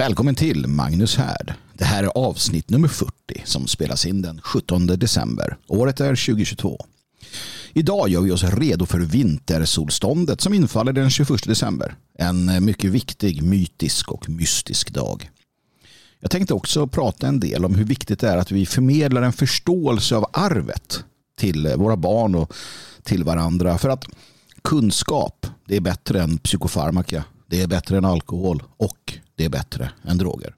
Välkommen till Magnus Härd. Det här är avsnitt nummer 40 som spelas in den 17 december. Året är 2022. Idag gör vi oss redo för vintersolståndet som infaller den 21 december. En mycket viktig, mytisk och mystisk dag. Jag tänkte också prata en del om hur viktigt det är att vi förmedlar en förståelse av arvet till våra barn och till varandra. För att kunskap, det är bättre än psykofarmaka. Det är bättre än alkohol och det är bättre än droger.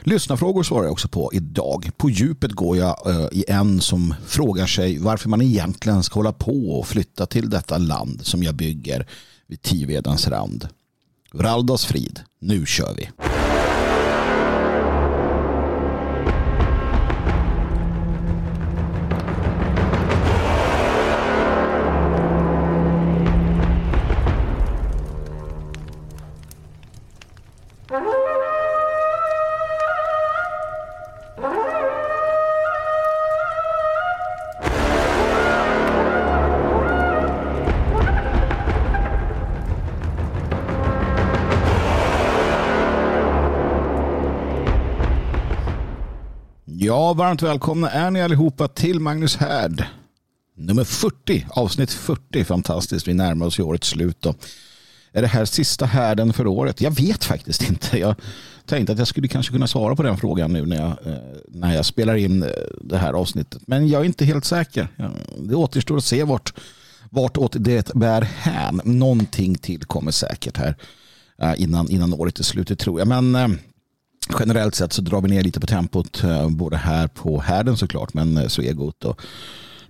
Lyssnarfrågor svarar jag också på idag. På djupet går jag eh, i en som frågar sig varför man egentligen ska hålla på och flytta till detta land som jag bygger vid Tivedens rand. Raldas frid, nu kör vi. Ja, varmt välkomna är ni allihopa till Magnus Härd. Nummer 40, avsnitt 40. Fantastiskt, vi närmar oss ju årets slut. Då. Är det här sista härden för året? Jag vet faktiskt inte. Jag tänkte att jag skulle kanske kunna svara på den frågan nu när jag, eh, när jag spelar in eh, det här avsnittet. Men jag är inte helt säker. Det återstår att se vart, vart det bär hän. Någonting till kommer säkert här eh, innan, innan året är slut, tror jag. Men generellt sett så drar vi ner lite på tempot eh, både här på härden såklart men eh, Svegot och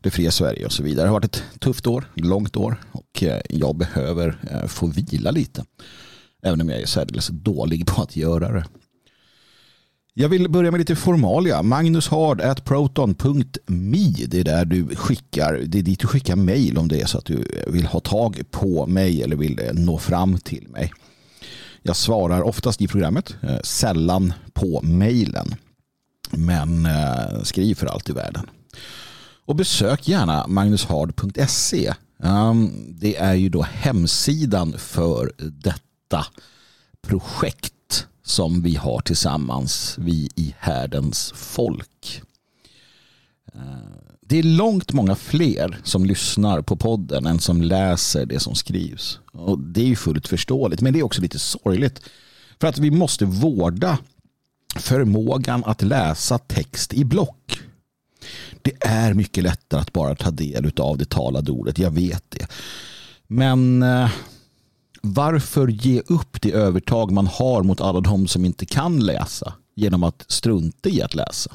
det fria Sverige och så vidare. Det har varit ett tufft år, långt år och eh, jag behöver få vila lite. Även om jag är särdeles dålig på att göra det. Jag vill börja med lite formalia. Magnushard.proton.me Det är där du skickar, det är dit du skickar mejl om det är så att du vill ha tag på mig eller vill nå fram till mig. Jag svarar oftast i programmet, eh, sällan på mejlen. Men eh, skriv för allt i världen. Och besök gärna magnushard.se. Ehm, det är ju då hemsidan för detta projekt som vi har tillsammans, vi i härdens folk. Ehm, det är långt många fler som lyssnar på podden än som läser det som skrivs. Och Det är ju fullt förståeligt, men det är också lite sorgligt. För att vi måste vårda förmågan att läsa text i block. Det är mycket lättare att bara ta del av det talade ordet, jag vet det. Men eh, varför ge upp det övertag man har mot alla de som inte kan läsa genom att strunta i att läsa?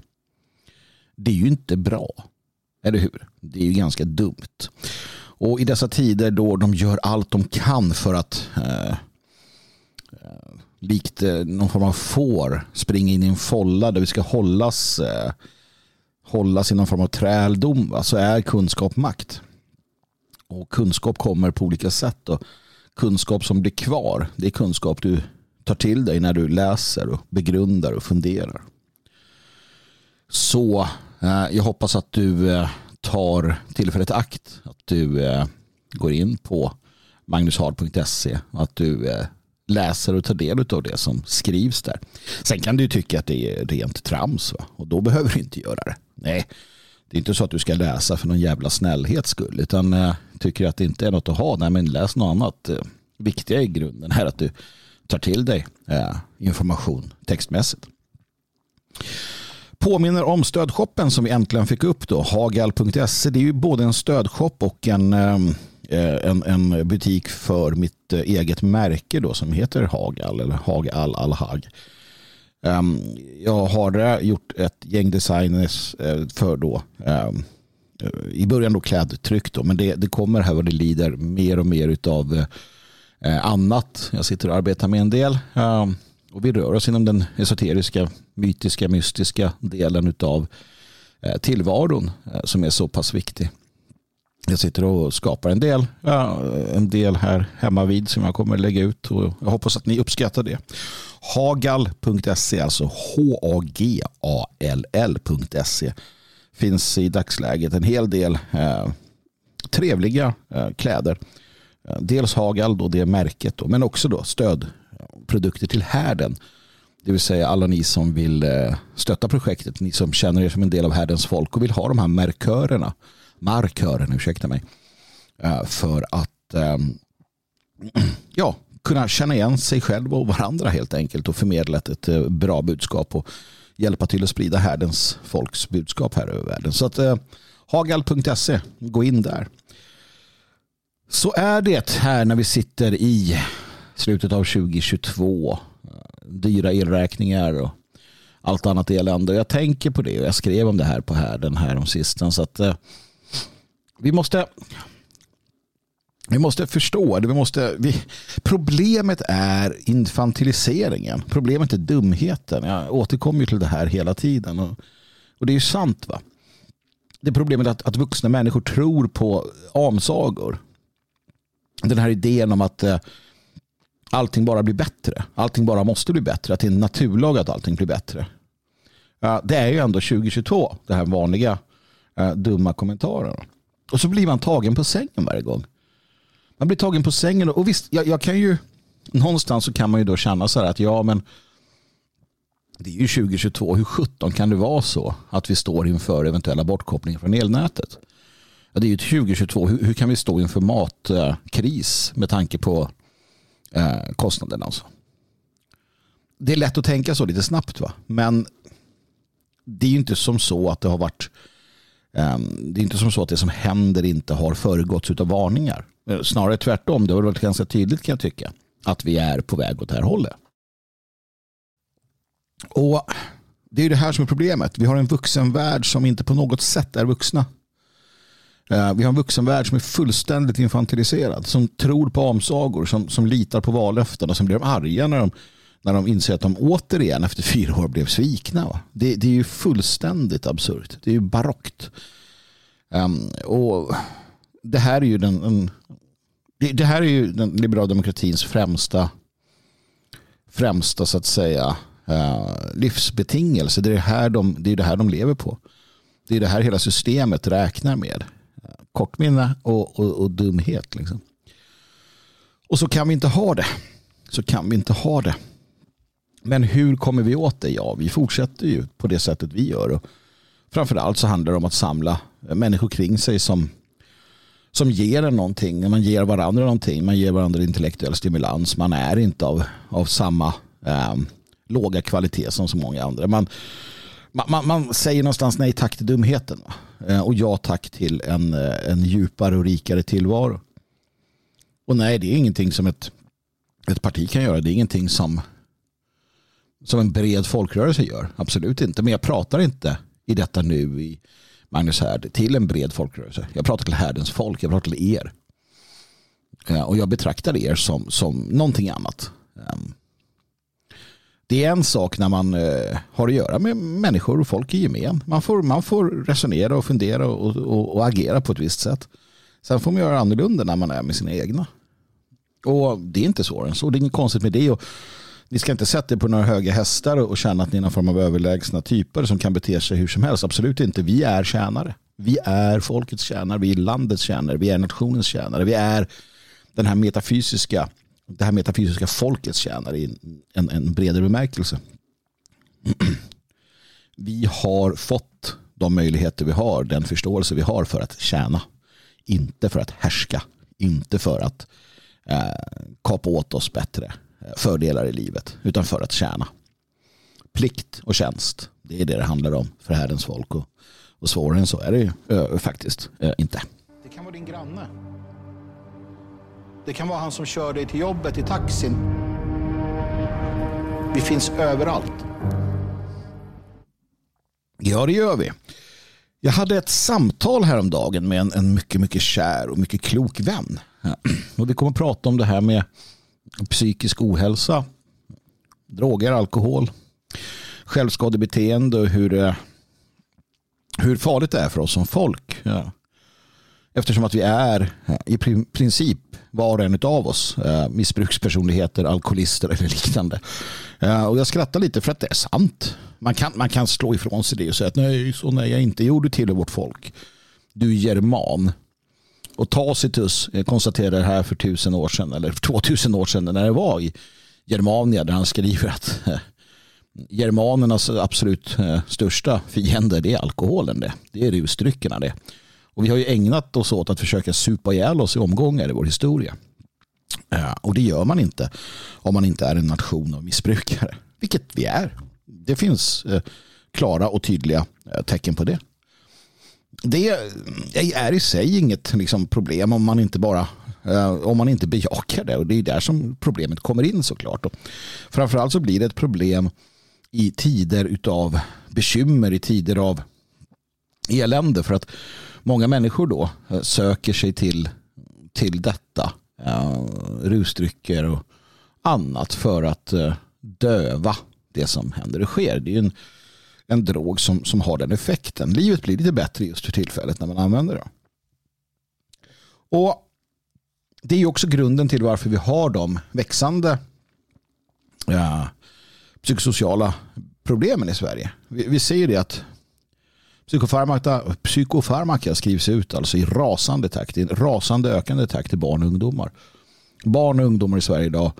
Det är ju inte bra. Eller hur? Det är ju ganska dumt. Och i dessa tider då de gör allt de kan för att eh, eh likt eh, någon form av får springa in i en folla där vi ska hållas, eh, hållas i någon form av träldom så är kunskap makt. Och kunskap kommer på olika sätt. Och kunskap som blir kvar det är kunskap du tar till dig när du läser och begrundar och funderar. Så Eh, jag hoppas att du eh, tar tillfället i akt. Att du eh, går in på magnushard.se och att du läser och tar del av det som skrivs där. Sen kan du tycka att det är rent trams va? och då behöver du inte göra det. Nej, det är inte så att du ska läsa för någon jävla snällhets skull utan tycker att det inte är något att ha, nej men läs något annat. Viktiga i grunden är att du tar till dig information textmässigt påminner om stödshoppen som vi äntligen fick upp då, hagal.se. Det är ju både en stödshop och en, ehm, eh, en, en butik för mitt eh, eget märke då som heter Hagal eller Hagal Alhag. Ehm, jag har eh, gjort ett gäng designers för då ehm, i början då klädtryck då, men det, det kommer här vad det lider mer och mer utav annat. Jag sitter och arbetar med en del. Och vi rör oss inom den esoteriska, mytiska, mystiska delen av eh, tillvaron eh, som är så pass viktig. Jag sitter och skapar en del, en del här hemma vid som jag kommer lägga ut och jag hoppas att ni uppskattar det. Hagal.se, alltså H-A-G-A-L-L.se finns i dagsläget en hel del eh, trevliga eh, kläder. Eh, dels Hagal, då det märket, då, men också då stöd produkter till härden. Det vill säga alla ni som vill eh, stötta projektet, ni som känner er som en del av härdens folk och vill ha de här markörerna, markörerna, ursäkta mig, eh, för att ehm, ja, kunna känna igen sig själv och varandra helt enkelt och förmedla ett eh, bra budskap och hjälpa till att sprida härdens folks budskap här över världen. Så att hagal.se, gå in där. Så är det här när vi sitter i slutet av 2022. Dyra elräkningar och allt annat elände. Jag tänker på det och jag skrev om det här på härden här om sistens. Så att, eh, vi måste vi måste förstå, vi måste, vi, problemet är infantiliseringen. Problemet är dumheten. Jag återkommer till det här hela tiden. Och, och det är ju sant. va. Det är att, att vuxna människor tror på amsagor den här idén om att eh, allting bara blir bättre. Allting bara måste bli bättre. Att det är en naturlag att allting blir bättre. Eh, det är ju ändå 2022, det här vanliga eh, dumma kommentaren. Och så blir man tagen på sängen varje gång. Man blir tagen på sängen och visst, jag, jag kan ju någonstans så kan man ju då känna så här att ja men det är ju 2022, hur 17 kan det vara så att vi står inför eventuella bortkopplingar från elnätet? Ja, det är ju 2022. Hur, hur, kan vi stå inför matkris med tanke på eh, kostnaderna? Alltså? Det är lätt att tänka så lite snabbt. va? Men det är ju inte som så att det har varit eh, det är inte som så att det som händer inte har föregåtts av varningar. Eh, snarare tvärtom. Det har varit ganska tydligt kan jag tycka att vi är på väg åt det här hållet. Och Det är det här som är problemet. Vi har en vuxenvärld som inte på något sätt är vuxna. Eh, vi har en vuxenvärld som är fullständigt infantiliserad. Som tror på omsagor, som, som litar på vallöften och som blir arga när de, när de inser att de återigen efter fyra år blev svikna. Det, det är ju fullständigt absurt. Det är ju barockt. Um, och det här är ju den, en, det, det, här är ju den liberala demokratins främsta främsta så att säga uh, livsbetingelse. Det är det, här de, det är det här de lever på. Det är det här hela systemet räknar med kortminne och, och, och dumhet. Liksom. Och så kan vi inte ha det. Så kan vi inte ha det. Men hur kommer vi åt det? Ja, vi fortsätter ju på det sättet vi gör. Och framförallt så handlar det om att samla människor kring sig som, som ger en någonting. Man ger varandra någonting. Man ger varandra intellektuell stimulans. Man är inte av, av samma eh, låga kvalitet som så många andra. Man, man, man, man, säger någonstans nej tack till dumheten. Eh, och ja tack till en, eh, en djupare och rikare tillvaro. Och nej, det är ingenting som ett, ett parti kan göra. Det är ingenting som, som en bred folkrörelse gör. Absolut inte. Men jag pratar inte i detta nu i Magnus Härd till en bred folkrörelse. Jag pratar till härdens folk. Jag pratar till er. Eh, och jag betraktar er som, som någonting annat. Ehm, det är en sak när man eh, har att göra med människor och folk i gemen. Man får, man får resonera och fundera och, och, och, agera på ett visst sätt. Sen får man göra annorlunda när man är med sina egna. Och det är inte svårare än så. Det är inget konstigt med det. Och ni ska inte sätta er på några höga hästar och känna att ni är någon form av överlägsna typer som kan bete sig hur som helst. Absolut inte. Vi är tjänare. Vi är folkets tjänare. Vi är landets tjänare. Vi är nationens tjänare. Vi är den här metafysiska det här metafysiska folkets tjänare i en, en bredare bemärkelse. Vi har fått de möjligheter vi har, den förståelse vi har för att tjäna. Inte för att härska, inte för att eh, kapa åt oss bättre eh, fördelar i livet, utan för att tjäna. Plikt och tjänst, det är det det handlar om för härdens folk. Och, och svårare än så är det ju äh, faktiskt äh, inte. Det kan vara din granne det kan vara han som kör dig till jobbet i taxin. Vi finns överallt. Ja, det gör vi. Jag hade ett samtal häromdagen med en, en mycket, mycket kär och mycket klok vän. Och vi kommer att prata om det här med psykisk ohälsa, droger, alkohol, självskadebeteende och hur, eh, hur farligt det är för oss som folk. Ja. Eftersom att vi är eh, i princip var och en av oss eh, missbrukspersonligheter, alkoholister eller liknande. Eh, och jag skrattar lite för att det är sant. Man kan, man kan slå ifrån sig det och säga att nej, så nej, jag inte gjorde till vårt folk. Du är german. Och Tacitus konstaterade det här för tusen år sedan eller två tusen år sedan när det var i, Germania där han skriver att germanernas absolut största fiende det är alkoholen. Det, det är rusdryckerna det. Och vi har ju ägnat oss åt att försöka supa ihjäl oss i omgångar i vår historia. Eh, och det gör man inte om man inte är en nation av missbrukare. Vilket vi är. Det finns eh, klara och tydliga eh, tecken på det. Det är i sig inget liksom, problem om man inte bara om man inte bejakar det. Och det är där som problemet kommer in såklart. Och framförallt så blir det ett problem i tider av bekymmer, i tider av elände. För att många människor då eh, söker sig till, till detta. Uh, rusdrycker och annat för att uh, döva det som händer och sker. Det är en, en drog som, som har den effekten. Livet blir lite bättre just för tillfället när man använder det. Och det är också grunden till varför vi har de växande ja, psykosociala problemen i Sverige. Vi, vi ser det att psykofarmaka, psykofarmaka skrivs ut alltså i rasande takt, i en rasande ökande takt till barn och ungdomar. Barn och ungdomar i Sverige idag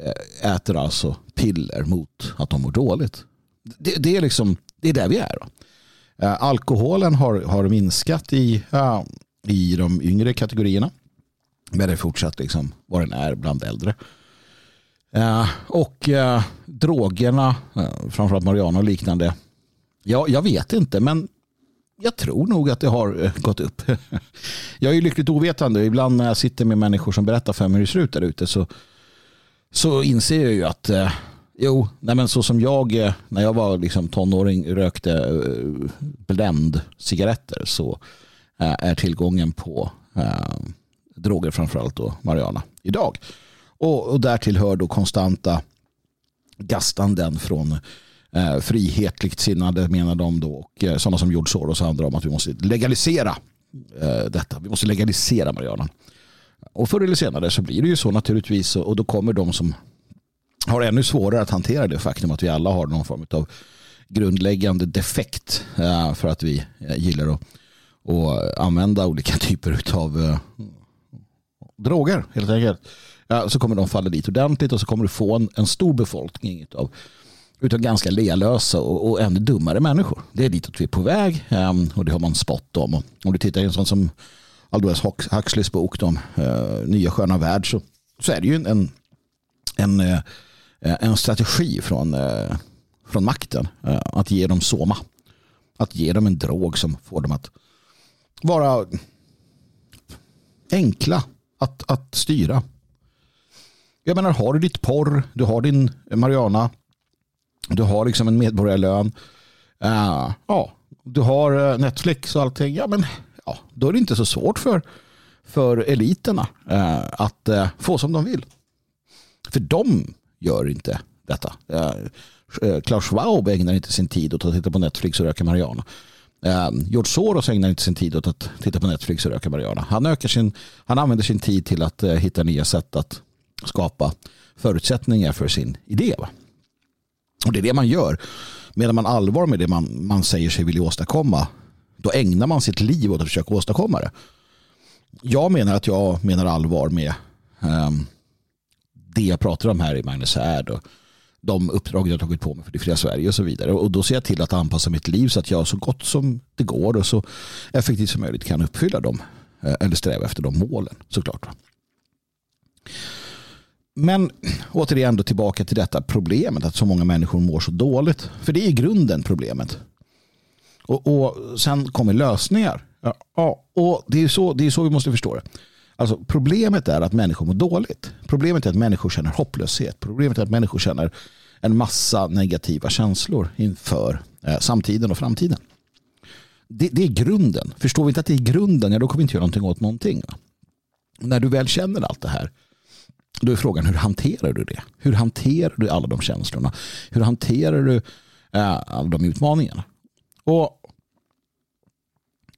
eh, äter alltså piller mot att de mår dåligt. Det, det är, liksom, det är där vi är. Då. Eh, alkoholen har, har minskat i, ja, i de yngre kategorierna. Men det är fortsatt liksom vad den är bland äldre. Eh, och drogerna, framförallt Mariana och liknande. Ja, jag vet inte, men jag tror nog att det har eh, gått upp. jag är lyckligt ovetande. Ibland när jag sitter med människor som berättar för mig hur det ser ut där ute så, så inser jag ju att eh, jo, nej men så som jag eh, när jag var liksom tonåring rökte bländ cigaretter så är tillgången på droger framförallt då Mariana idag. Och, och därtill hör då konstanta gastanden från eh, frihetligt sinnade menar de då och eh, sådana som George Soros andra om att vi måste legalisera eh, detta. Vi måste legalisera marijuana. Och förr eller senare så blir det ju så naturligtvis och då kommer de som har ännu svårare att hantera det faktum att vi alla har någon form av grundläggande defekt eh, för att vi eh, gillar att, och använda olika typer av eh, droger helt enkelt. Så kommer de falla dit ordentligt och så kommer du få en, en stor befolkning av utan ganska lealösa och, och ännu dummare människor. Det är ditåt vi är på väg um, och det har man spott om. Och om du tittar i en sån som Aldous Huxleys bok om uh, Nya sköna värld så, så är det ju en, en, en, uh, en strategi från, uh, från makten att ge dem soma. Att ge dem en drog som får dem att vara enkla att, att styra. Jag menar, har du ditt porr, du har din marijuana du har liksom en medborgarlön, uh, ja, du har eh, Netflix och allting, ja men ja, då är det inte så svårt för, för eliterna uh, att uh, få som de vill. För de gör inte detta. Klaus Schwab ägnar inte sin tid åt att titta på Netflix och röka Mariana. George Soros ägnar inte sin tid åt att titta på Netflix och röka marijuana. Han, ökar sin, han använder sin tid till att hitta nya sätt att skapa förutsättningar för sin idé. Va? Och det är det man gör. Medan man allvar med det man, man säger sig vilja åstadkomma, då ägnar man sitt liv åt att försöka åstadkomma det. Jag menar att jag menar allvar med um, det jag pratar om här i Magnus Härd och de uppdrag jag tagit på mig för det fria Sverige och så vidare. Och då ser jag till att anpassa mitt liv så att jag så gott som det går och så effektivt som möjligt kan uppfylla dem eh, eller sträva efter de målen såklart. Men återigen då tillbaka till detta problemet att så många människor mår så dåligt. För det är grunden problemet. Och, och sen kommer lösningar. Ja, och det är, så, det är så vi måste förstå det. Alltså, problemet är att människor mår dåligt. Problemet är att människor känner hopplöshet. Problemet är att människor känner en massa negativa känslor inför eh, samtiden och framtiden. Det, det, är grunden. Förstår vi inte att det är grunden, ja, då kommer vi inte göra någonting åt någonting. När du väl känner allt det här, då är frågan hur hanterar du det? Hur hanterar du alla de känslorna? Hur hanterar du eh, alla de utmaningarna? Och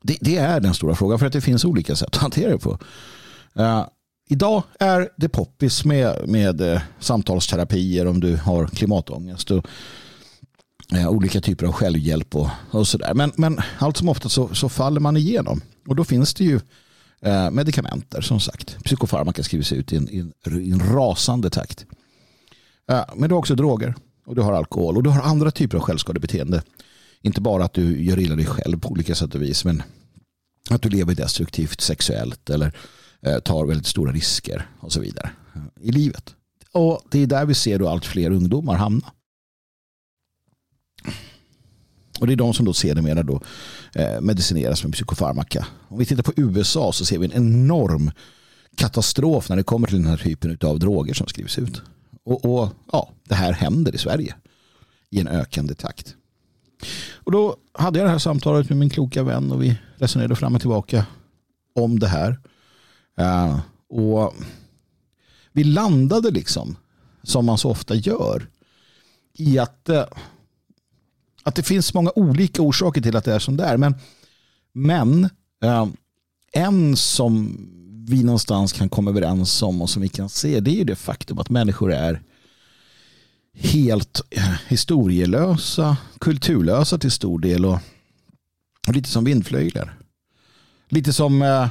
det, det, är den stora frågan för att det finns olika sätt att hantera det på. Eh, idag är det poppis med, med eh, samtalsterapier om du har klimatångest och eh, olika typer av självhjälp och, och sådär. Men, men allt som ofta så, så faller man igenom och då finns det ju Eh, medikamenter som sagt. Psykofarmaka skrivs ut i en, i en, i en rasande takt. Eh, men du har också droger och du har alkohol och du har andra typer av självskadebeteende. Inte bara att du gör illa dig själv på olika sätt och vis men att du lever destruktivt sexuellt eller eh, tar väldigt stora risker och så vidare eh, i livet. Och det är där vi ser då allt fler ungdomar hamna. Och det är de som då sedermera då eh, medicineras med psykofarmaka. Om vi tittar på USA så ser vi en enorm katastrof när det kommer till den här typen av droger som skrivs ut. Och, och ja, det här händer i Sverige i en ökande takt. Och då hade jag det här samtalet med min kloka vän och vi resonerade fram och tillbaka om det här. Uh, och vi landade liksom, som man så ofta gör, i att, uh, att det finns många olika orsaker till att det är som det är. Men, men eh, en som vi någonstans kan komma överens om och som vi kan se det är ju det faktum att människor är helt eh, historielösa, kulturlösa till stor del och, och lite som vindflöjlar. Lite som, eh,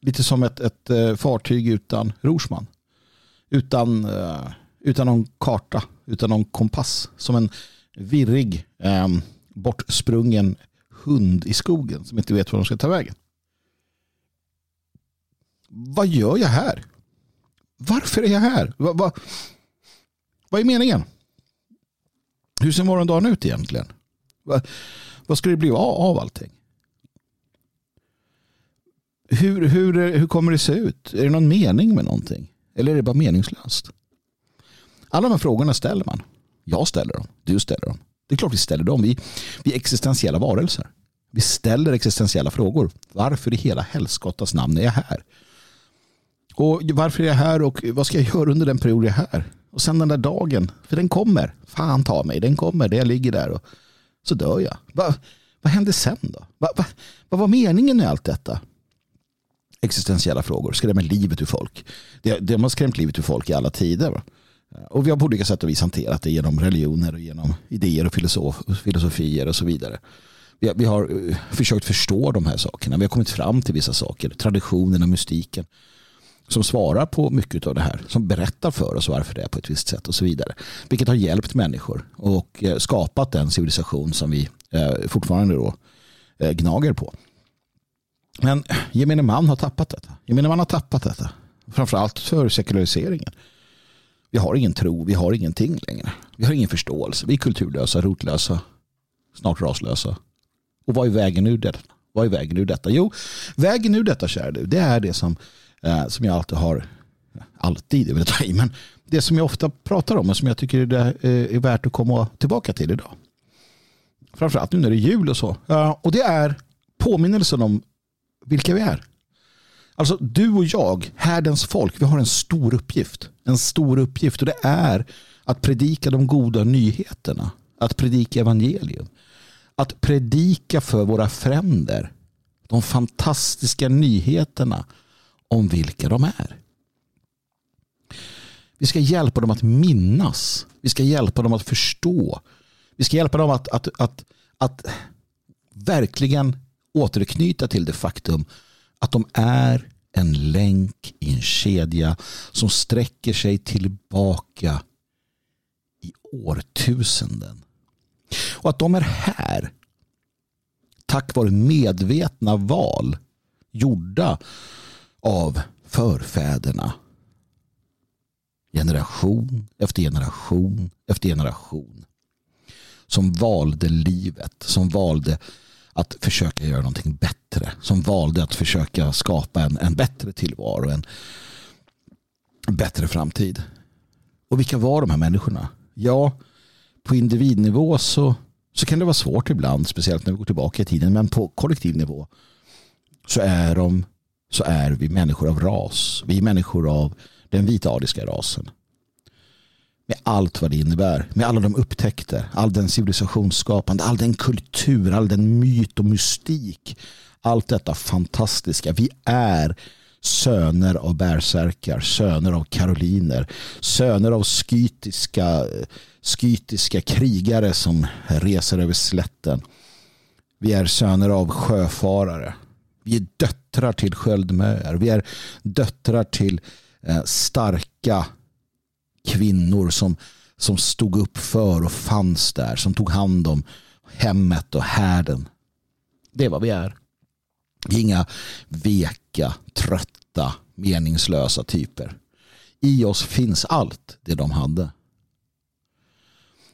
lite som ett, ett eh, fartyg utan rorsman. Utan, eh, utan någon karta, utan någon kompass. Som en virrig, eh, bortsprungen hund i skogen som inte vet var de ska ta vägen. Vad gör jag här? Varför är jag här? Vad, va, vad är meningen? Hur ser morgondagen ut egentligen? Vad, vad ska det bli av, av allting? Hur, hur, hur kommer det se ut? Är det någon mening med någonting? Eller är det bara meningslöst? Alla de här frågorna ställer man. Jag ställer dem. Du ställer dem. Det är klart vi ställer dem. Vi, vi är existentiella varelser. Vi ställer existentiella frågor. Varför i hela helskottas namn är jag här? Och varför är jag här och vad ska jag göra under den period jag är här? Och sen den där dagen, för den kommer. Fan ta mig, den kommer. Där jag ligger där och så dör jag. Va, vad hände sen då? Va, va, vad var meningen med allt detta? Existentiella frågor, skrämmer livet ur folk. Det, det har skrämt livet ur folk i alla tider. Va? Eh, och vi har på olika sätt och vis hanterat det genom religioner och genom idéer och filosof, filosofier och så vidare. Vi har, vi har eh, försökt förstå de här sakerna. Vi har kommit fram till vissa saker. Traditionen och mystiken som svarar på mycket av det här. Som berättar för oss varför det är på ett visst sätt och så vidare. Vilket har hjälpt människor och eh, skapat den civilisation som vi fortfarande då gnager på. Men gemene man har tappat detta. Gemene man har tappat detta. Framförallt för sekulariseringen. Vi har ingen tro, vi har ingenting längre. Vi har ingen förståelse. Vi är kulturlösa, rotlösa, snart raslösa. Och vad är vägen ur detta? Vad är vägen ur detta? Jo, vägen ur detta, kära du, det är det som eh, som jag alltid har, alltid är väl ta i, men det som jag ofta pratar om och som jag tycker det eh, är värt att komma tillbaka till idag. Framförallt nu när det är jul och så. Och det är påminnelsen om vilka vi är. Alltså du och jag, härdens folk, vi har en stor uppgift. En stor uppgift och det är att predika de goda nyheterna. Att predika evangelium. Att predika för våra fränder. De fantastiska nyheterna om vilka de är. Vi ska hjälpa dem att minnas. Vi ska hjälpa dem att förstå. Vi ska hjälpa dem att, att, att, att verkligen återknyta till det faktum att de är en länk i en kedja som sträcker sig tillbaka i årtusenden. Och att de är här tack vare medvetna val gjorda av förfäderna. Generation efter generation efter generation. Som valde livet, som valde att försöka göra någonting bättre. Som valde att försöka skapa en, en bättre tillvaro, en bättre framtid. Och vilka var de här människorna? Ja, på individnivå så, så kan det vara svårt ibland, speciellt när vi går tillbaka i tiden, men på kollektiv nivå så är de så är vi människor av ras. Vi är människor av den vitariska rasen. Med allt vad det innebär. Med alla de upptäckter. All den civilisationsskapande. All den kultur. All den myt och mystik. Allt detta fantastiska. Vi är söner av bärsärkar. Söner av karoliner. Söner av skytiska, skytiska krigare som reser över slätten. Vi är söner av sjöfarare. Vi är döttrar till sköldmöer. Vi är döttrar till eh, starka kvinnor som som stod upp för och fanns där, som tog hand om hemmet och härden. Det är vad vi är. Vi är inga veka, trötta, meningslösa typer. I oss finns allt det de hade.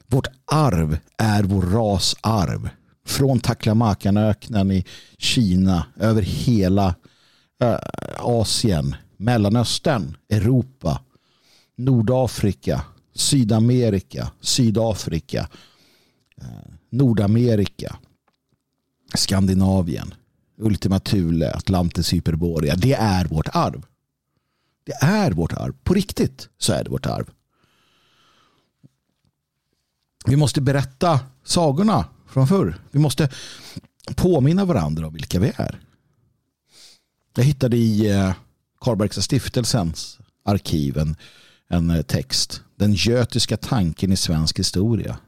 Vårt arv är vår rasarv. Från Taklamakanöknen i Kina över hela eh, Asien, Mellanöstern, Europa, Nordafrika, Sydamerika, Sydafrika, eh, Nordamerika, Skandinavien, Ultima Thule, Atlantis, Hyperborea. Det är vårt arv. Det är vårt arv. På riktigt så är det vårt arv. Vi måste berätta sagorna från förr. Vi måste påminna varandra om vilka vi är. Jag hittade i eh, Karlbergska stiftelsens arkiv en, en eh, text. Den götiska tanken i svensk historia.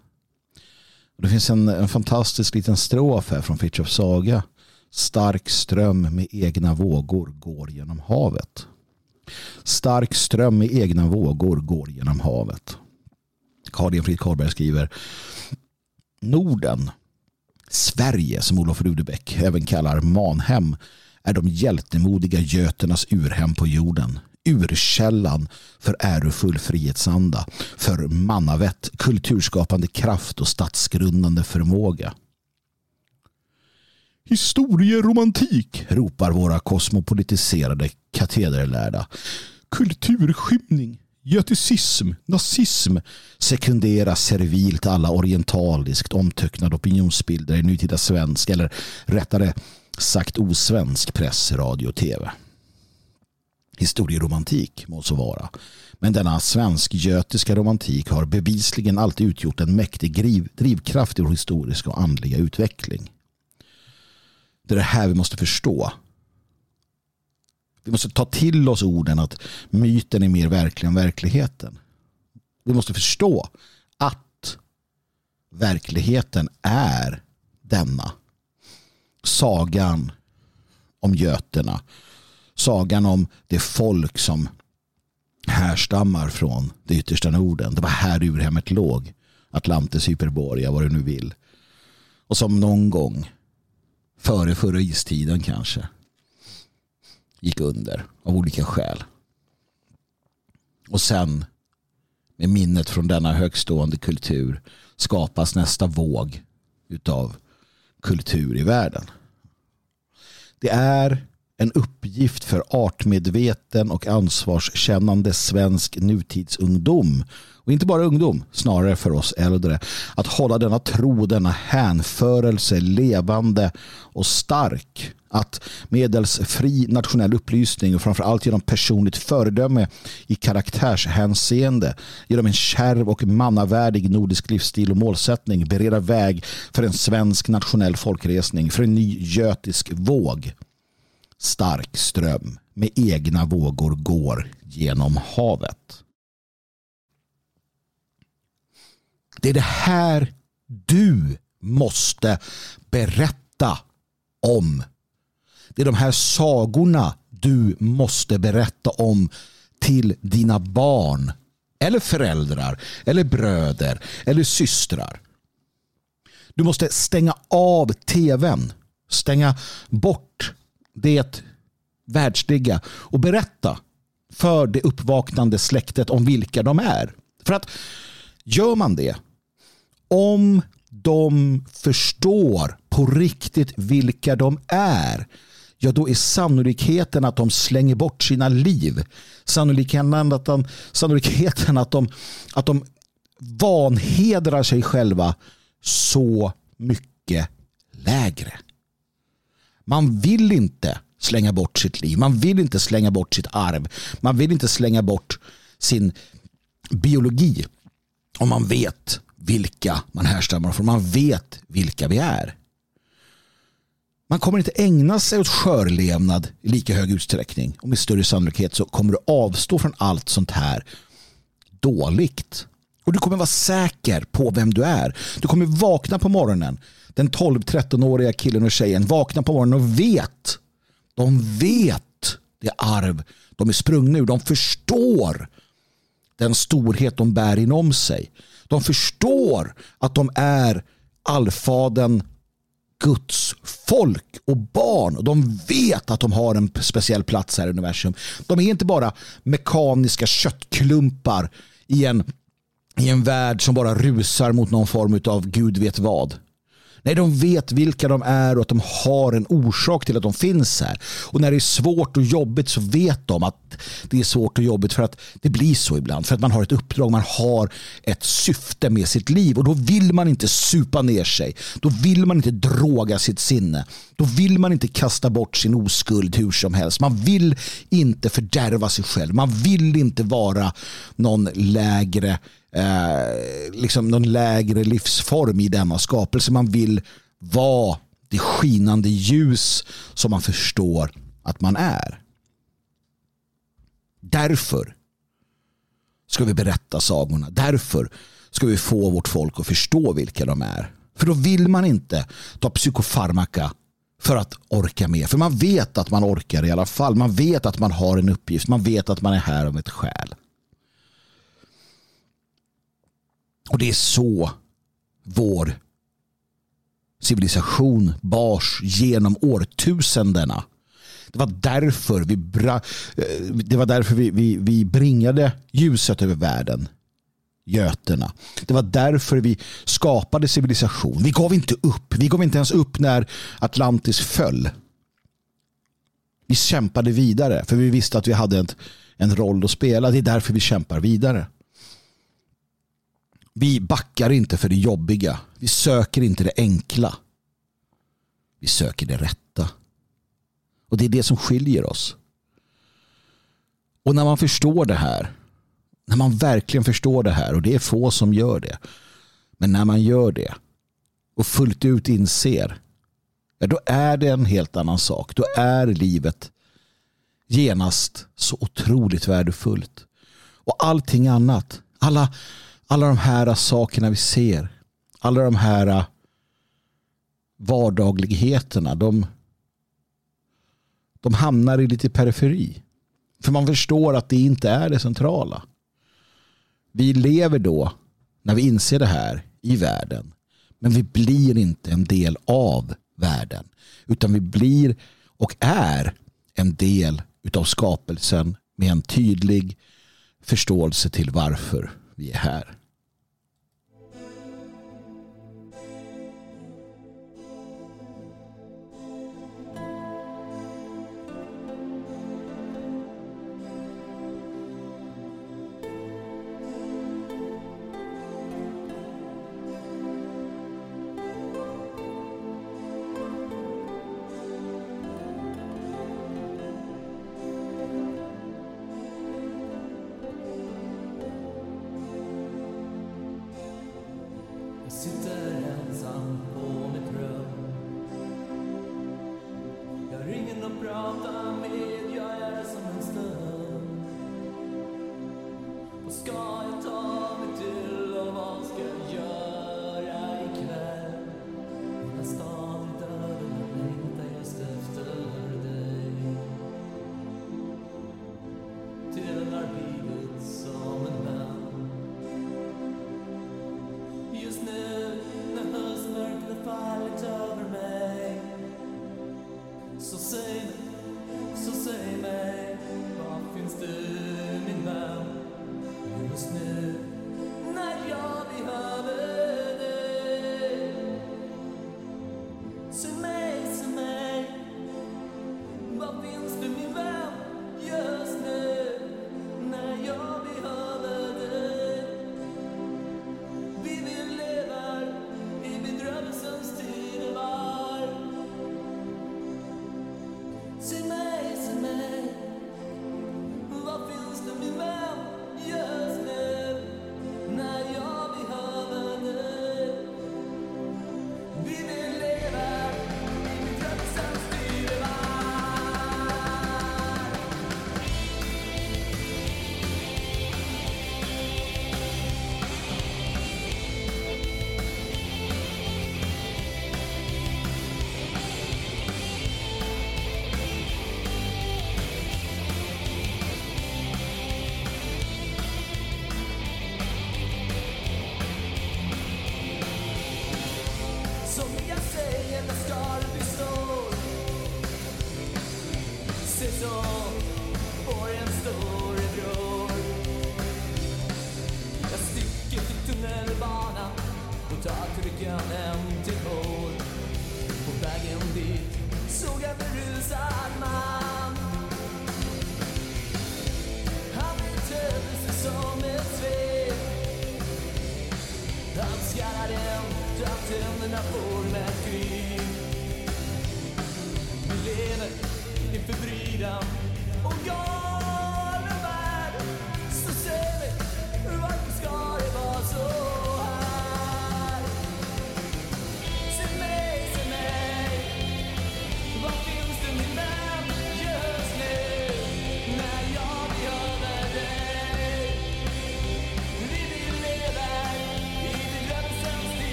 Det finns en, en fantastisk liten strof här från Fritiof Saga. Stark ström med egna vågor går genom havet. Stark ström med egna vågor går genom havet. Karl Enfrid Karlberg skriver Norden, Sverige som Olof Rudebeck även kallar Manhem är de hjältemodiga göternas urhem på jorden. Urkällan för ärofull frihetsanda, för mannavett, kulturskapande kraft och statsgrundande förmåga. Historieromantik, ropar våra kosmopolitiserade katederlärda. Kulturskymning, göticism, nazism sekundera servilt alla orientaliskt omtöcknade opinionsbilder i nutida svensk eller rättare sagt osvensk press, radio och tv. Historieromantik må så vara. Men denna svensk-götiska romantik har bevisligen alltid utgjort en mäktig drivkraft i vår historiska och andliga utveckling. Det är det här vi måste förstå. Vi måste ta till oss orden att myten är mer verklig än verkligheten. Vi måste förstå att verkligheten är denna. Sagan om göterna. Sagan om det folk som härstammar från det yttersta Norden. Det var här urhemmet låg. Atlantis, Hyperborea, vad du nu vill. Och som någon gång före förra istiden kanske gick under av olika skäl. Och sen med minnet från denna högstående kultur skapas nästa våg utav kultur i världen. Det är en uppgift för artmedveten och ansvarskännande svensk nutidsungdom och inte bara ungdom, snarare för oss äldre, att hålla denna tro, denna hänförelse levande och stark. Att medels fri nationell upplysning och framförallt genom personligt föredöme i karaktärshänseende genom en kärv och mannavärdig nordisk livsstil och målsättning bereda väg för en svensk nationell folkresning, för en ny götisk våg. Stark ström med egna vågor går genom havet. Det är det här du måste berätta om. Det är de här sagorna du måste berätta om till dina barn eller föräldrar eller bröder eller systrar. Du måste stänga av tvn. Stänga bort det världsliga och berätta för det uppvaknande släktet om vilka de är. För att gör man det om de förstår på riktigt vilka de är ja då är sannolikheten att de slänger bort sina liv sannolikheten att de, sannolikheten att de, att de vanhedrar sig själva så mycket lägre. Man vill inte slänga bort sitt liv. Man vill inte slänga bort sitt arv. Man vill inte slänga bort sin biologi. Om man vet vilka man härstammar från. Man vet vilka vi är. Man kommer inte ägna sig åt skörlevnad i lika hög utsträckning. Och med större sannolikhet så kommer du avstå från allt sånt här dåligt. Och du kommer vara säker på vem du är. Du kommer vakna på morgonen. Den 12-13-åriga killen och tjejen vaknar på morgonen och vet. De vet det arv de är sprungna ur. De förstår den storhet de bär inom sig. De förstår att de är allfaden Guds folk och barn. Och de vet att de har en speciell plats här i universum. De är inte bara mekaniska köttklumpar i en, i en värld som bara rusar mot någon form av gud vet vad. Nej, de vet vilka de är och att de har en orsak till att de finns här. Och när det är svårt och jobbigt så vet de att det är svårt och jobbigt för att det blir så ibland. För att man har ett uppdrag, man har ett syfte med sitt liv och då vill man inte supa ner sig. Då vill man inte droga sitt sinne. Då vill man inte kasta bort sin oskuld hur som helst. Man vill inte fördärva sig själv. Man vill inte vara någon lägre eh, liksom någon lägre livsform i denna skapelse. Man vill vara det skinande ljus som man förstår att man är. Därför ska vi berätta sagorna. Därför ska vi få vårt folk att förstå vilka de är. För då vill man inte ta psykofarmaka för att orka med. För man vet att man orkar i alla fall. Man vet att man har en uppgift. Man vet att man är här av ett skäl. Och det är så vår civilisation bars genom årtusendena. Det var därför vi, bra, eh, det var därför vi, vi, vi bringade ljuset över världen. Göterna. Det var därför vi skapade civilisation. Vi gav inte upp. Vi gav inte ens upp när Atlantis föll. Vi kämpade vidare för vi visste att vi hade en, en roll att spela. Det är därför vi kämpar vidare. Vi backar inte för det jobbiga. Vi söker inte det enkla. Vi söker det rätta. Och det är det som skiljer oss. Och när man förstår det här, när man verkligen förstår det här, och det är få som gör det, men när man gör det och fullt ut inser, ja, då är det en helt annan sak. Då är livet genast så otroligt värdefullt. Och allting annat, alla alla de här sakerna vi ser, alla de här äh, vardagligheterna, de, de hamnar i lite periferi. För man förstår att det inte är det centrala. Vi lever då, när vi inser det här, i världen. Men vi blir inte en del av världen. Utan vi blir och är en del av skapelsen med en tydlig förståelse till varför vi är här.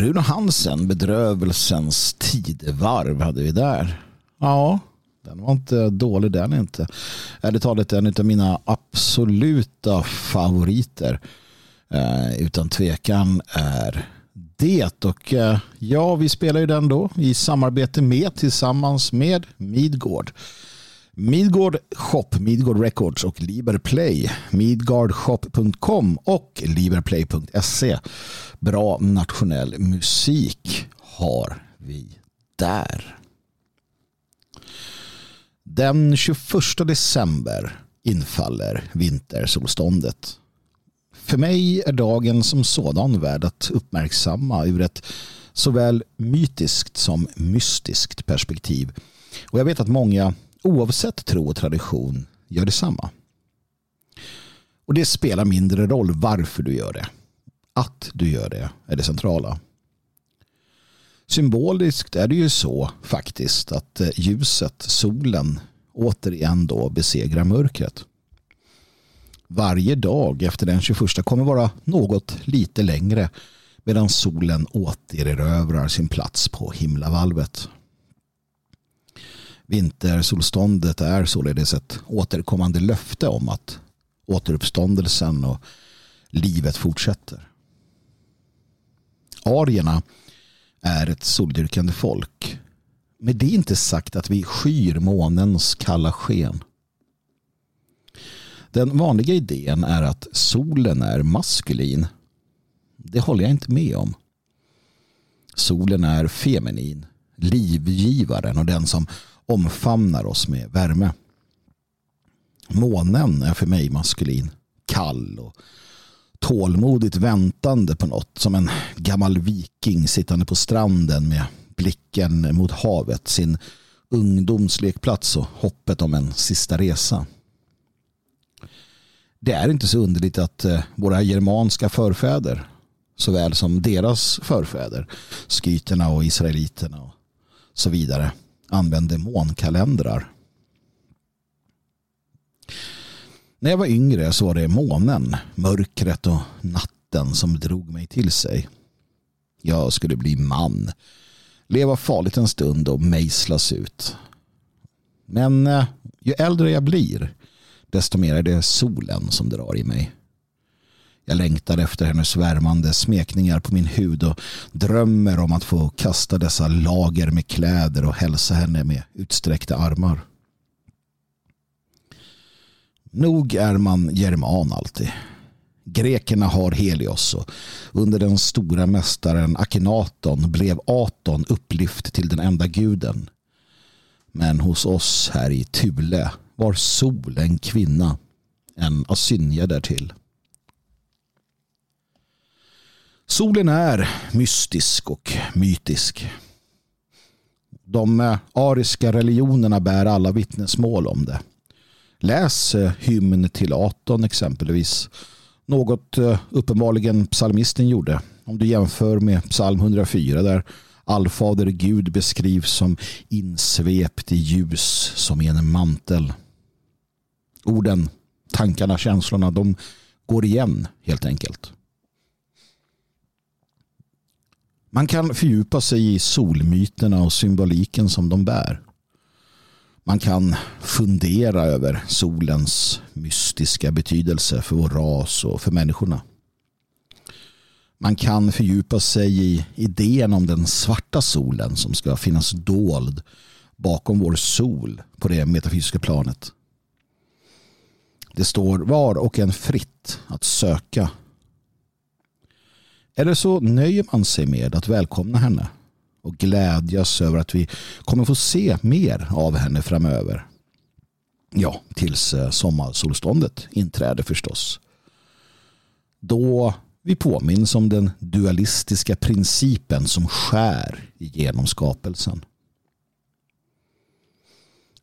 Bruno Hansen, Bedrövelsens tidevarv hade vi där. Ja, den var inte dålig den inte. Ärligt talat en av mina absoluta favoriter. Eh, utan tvekan är det. Och eh, ja, vi spelar ju den då i samarbete med tillsammans med Midgård. Midgård Shop, Midgård Records och Liberplay. Midgardshop.com och liberplay.se. Bra nationell musik har vi där. Den 21 december infaller vintersolståndet. För mig är dagen som sådan värd att uppmärksamma ur ett såväl mytiskt som mystiskt perspektiv. Och jag vet att många oavsett tro och tradition gör detsamma. Och det spelar mindre roll varför du gör det. Att du gör det är det centrala. Symboliskt är det ju så faktiskt att eh, ljuset, solen, återigen då besegrar mörkret. Varje dag efter den 21 kommer vara något lite längre medan solen återerövrar sin plats på himlavalvet. Vintersolståndet är således ett återkommande löfte om att återuppståndelsen och livet fortsätter. Arierna är ett soldyrkande folk. Men det är inte sagt att vi skyr månens kalla sken. Den vanliga idén är att solen är maskulin. Det håller jag inte med om. Solen är feminin, livgivaren och den som omfamnar oss med värme. Månen är för mig maskulin, kall och tålmodigt väntande på något. Som en gammal viking sittande på stranden med blicken mot havet. Sin ungdomslekplats och hoppet om en sista resa. Det är inte så underligt att eh, våra germanska förfäder såväl som deras förfäder, skyterna och israeliterna och så vidare, använde månkalendrar. När jag var yngre så var det månen, mörkret och natten som drog mig till sig. Jag skulle bli man, leva farligt en stund och mejslas ut. Men eh, ju äldre jag blir, desto mer är det solen som drar i mig. Jag längtar efter hennes värmande smekningar på min hud och drömmer om att få kasta dessa lager med kläder och hälsa henne med utsträckta armar. Nog är man german alltid. Grekerna har Helios och under den stora mästaren Akhenaton blev Aton upplyft till den enda guden. Men hos oss här i Thule var Sol en kvinna, en asynja därtill. Solen är mystisk och mytisk. De eh, ariska religionerna bär alla vittnesmål om det. Läs eh, hymn till Aton exempelvis. Något eh, uppenbarligen psalmisten gjorde. Om du jämför med psalm 104 där allfader Gud beskrivs som insvept i ljus som i en mantel. Orden, tankarna, känslorna, de går igen helt enkelt. Man kan fördjupa sig i solmyterna och symboliken som de bär. Man kan fundera över solens mystiska betydelse för vår ras och för människorna. Man kan fördjupa sig i idén om den svarta solen som ska finnas dold bakom vår sol på det metafysiska planet. Det står var och en fritt att söka eller så nöjer man sig med att välkomna henne och glädjas över att vi kommer få se mer av henne framöver. Ja, tills eh, sommarsolståndet inträder förstås. Då vi påminns om den dualistiska principen som skär igenom skapelsen.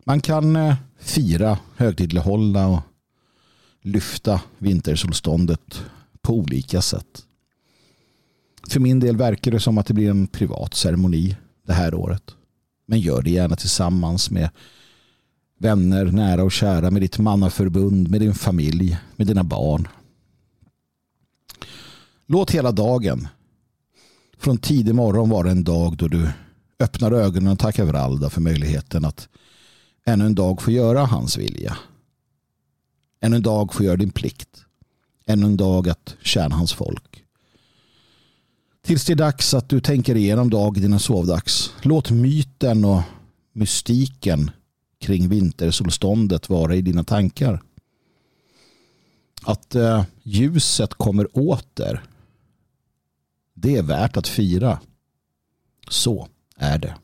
Man kan eh, fira, högtidlighålla och lyfta vintersolståndet på olika sätt. För min del verkar det som att det blir en privat ceremoni det här året. Men gör det gärna tillsammans med vänner, nära och kära, med ditt mannaförbund, med din familj, med dina barn. Låt hela dagen från tidig morgon vara en dag då du öppnar ögonen och tackar Vralda för möjligheten att ännu en dag få göra hans vilja. Ännu en dag få göra din plikt. Ännu en dag att tjäna hans folk. Tills det är dags att du tänker igenom dag dina sovdags. Låt myten och mystiken kring vintersolståndet vara i dina tankar. Att eh, ljuset kommer åter. Det är värt att fira. Så är det.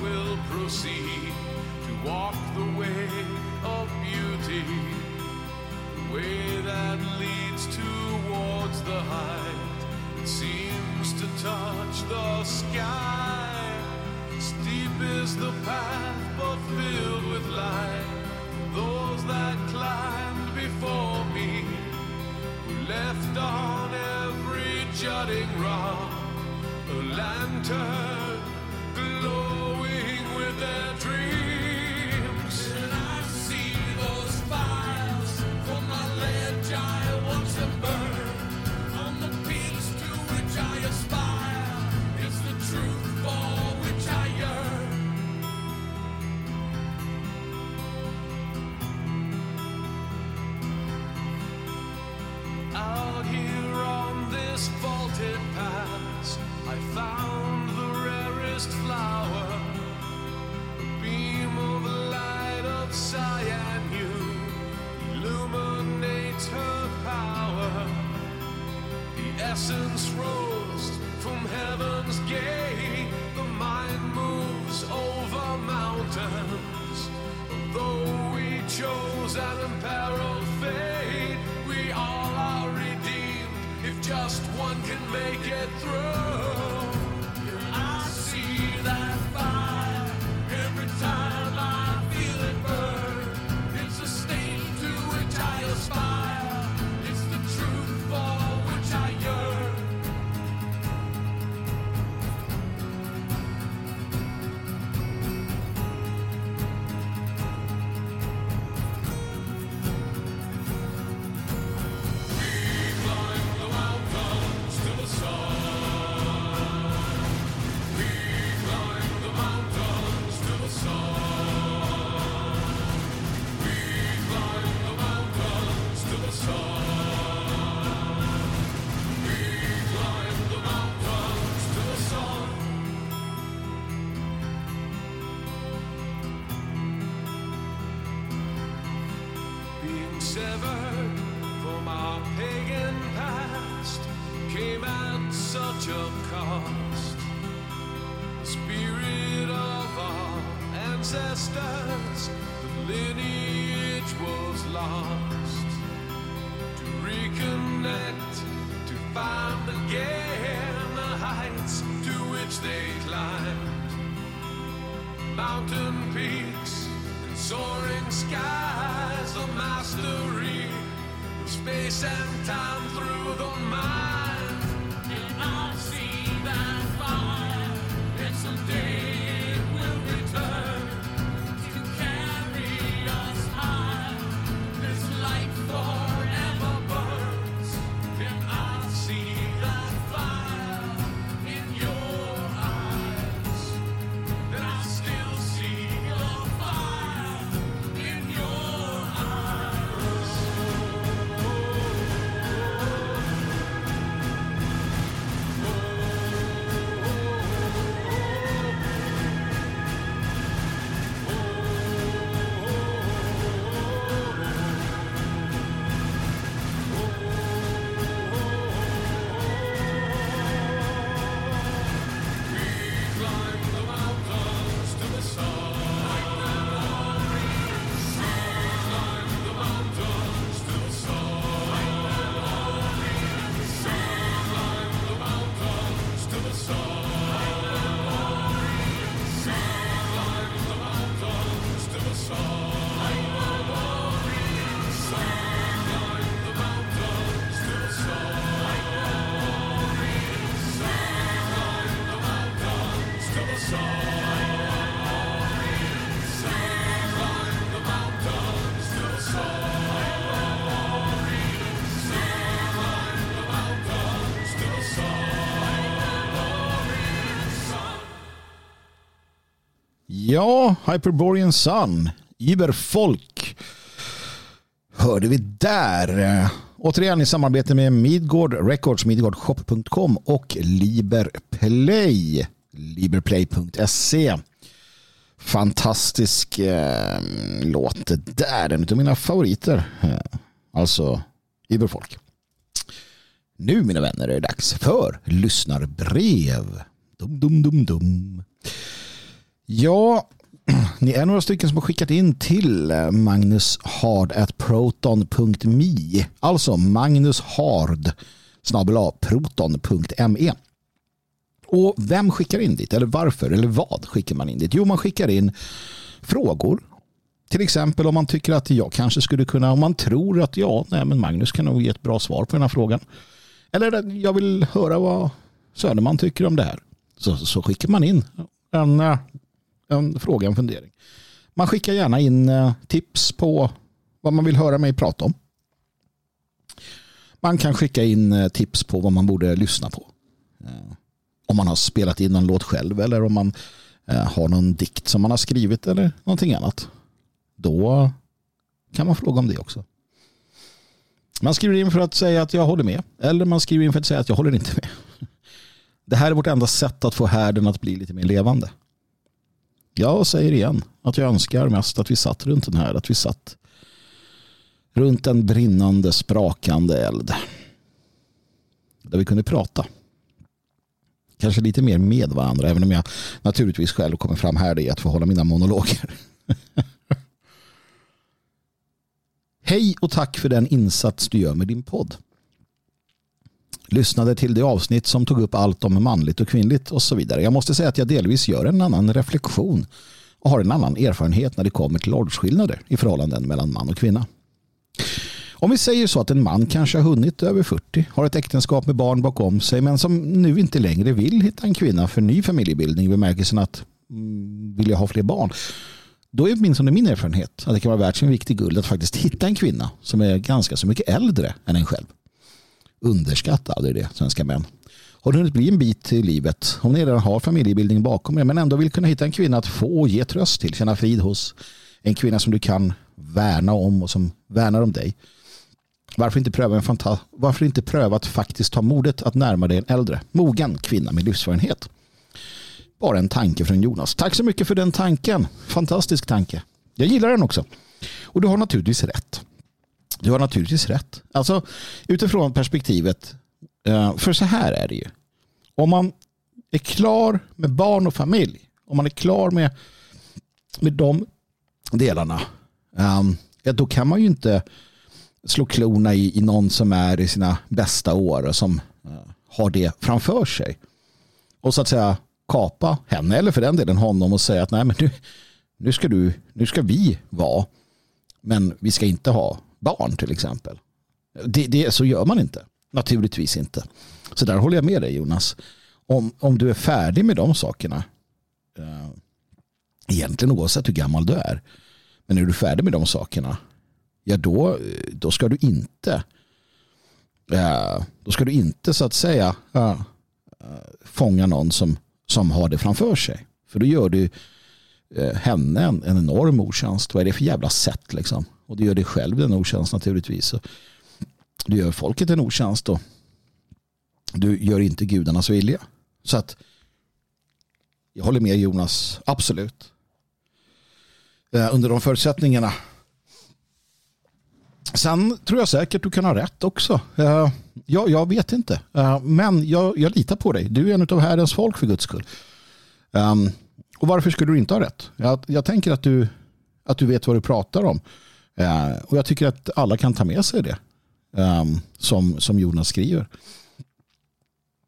will proceed to walk the way of beauty, the way that leads towards the height that seems to touch the sky. Steep is the path, but filled with light. Those that climbed before me, who left on every jutting rock a lantern. Mountain peaks and soaring skies, the mastery of space and time through the mind. Ja, Hyperborean Sun, Iberfolk hörde vi där. Återigen i samarbete med Midgård Records, midgårdshop.com och Liberplay, liberplay.se. Fantastisk eh, låt det där, en av mina favoriter. Eh, alltså Iberfolk. Nu mina vänner är det dags för lyssnarbrev. Dum, dum, dum, dum. Ja, ni är några stycken som har skickat in till eh, magnushard.proton.me alltså magnushard proton.me och vem skickar in dit? Eller varför? Eller vad skickar man in dit? Jo, man skickar in frågor. Till exempel om man tycker att jag kanske skulle kunna, om man tror att ja, nej, men Magnus kan nog ge ett bra svar på den här frågan. Eller jag vill höra vad Söderman tycker om det här. Så, så skickar man in en, eh, en fråga, en fundering. Man skickar gärna in eh, tips på vad man vill höra mig prata om. Man kan skicka in eh, tips på vad man borde lyssna på. Eh, om man har spelat in någon låt själv eller om man har någon dikt som man har skrivit eller någonting annat. Då kan man fråga om det också. Man skriver in för att säga att jag håller med eller man skriver in för att säga att jag håller inte med. Det här är vårt enda sätt att få härden att bli lite mer levande. Jag säger igen att jag önskar mest att vi satt runt den här. Att vi satt runt en brinnande, sprakande eld. Där vi kunde prata. Kanske lite mer med varandra. Även om jag naturligtvis själv kommer fram här i att få hålla mina monologer. Hej och tack för den insats du gör med din podd. Lyssnade till det avsnitt som tog upp allt om manligt och kvinnligt och så vidare. Jag måste säga att jag delvis gör en annan reflektion och har en annan erfarenhet när det kommer till åldersskillnader i förhållanden mellan man och kvinna. Om vi säger så att en man kanske har hunnit över 40, har ett äktenskap med barn bakom sig men som nu inte längre vill hitta en kvinna för ny familjebildning i bemärkelsen att mm, vill jag ha fler barn. Då är åtminstone min erfarenhet att det kan vara värt sin vikt i guld att faktiskt hitta en kvinna som är ganska så mycket äldre än en själv. Underskatta aldrig det, svenska män. Har du hunnit bli en bit i livet, om ni redan har familjebildning bakom er men ändå vill kunna hitta en kvinna att få och ge tröst till, känna frid hos, en kvinna som du kan värna om och som värnar om dig. Varför inte pröva, en fanta- varför inte pröva att faktiskt ta modet att närma dig en äldre, mogen kvinna med livserfarenhet? Bara en tanke från Jonas. Tack så mycket för den tanken. Fantastisk tanke. Jag gillar den också. Och du har naturligtvis rätt. Du har naturligtvis rätt. Alltså utifrån perspektivet, eh, för så här är det ju. Om man är klar med barn och familj, om man är klar med, med de delarna, ehm, då kan man ju inte slå klorna i, i någon som är i sina bästa år och som eh, har det framför sig. Och så att säga kapa henne eller för den delen honom och säga att nej men nu, nu, ska, du, nu ska vi vara men vi ska inte ha barn till exempel. Det, det, så gör man inte. Naturligtvis inte. Så där håller jag med dig Jonas. Om, om du är färdig med de sakerna, eh, egentligen oavsett hur gammal du är, men är du färdig med de sakerna, ja då, då ska du inte eh, då ska du inte så att säga eh, eh fånga någon som, som har det framför sig. För då gör du eh, henne en, en enorm otjänst. Vad är det för jävla sätt liksom? Och du gör dig själv en otjänst naturligtvis. Så du gör folket en otjänst och du gör inte gudarnas vilja. Så att jag håller med Jonas, absolut. Eh, under de förutsättningarna. Sen tror jag säkert du kan ha rätt också. Eh, jag, jag vet inte. Eh, men jag, jag litar på dig. Du är en av Herrens folk för guds skull. Och varför skulle du inte ha rätt? Jag, jag tänker att du, att du vet vad du pratar om. Eh, och jag tycker att alla kan ta med sig det. Ehm, som, som Jonas skriver.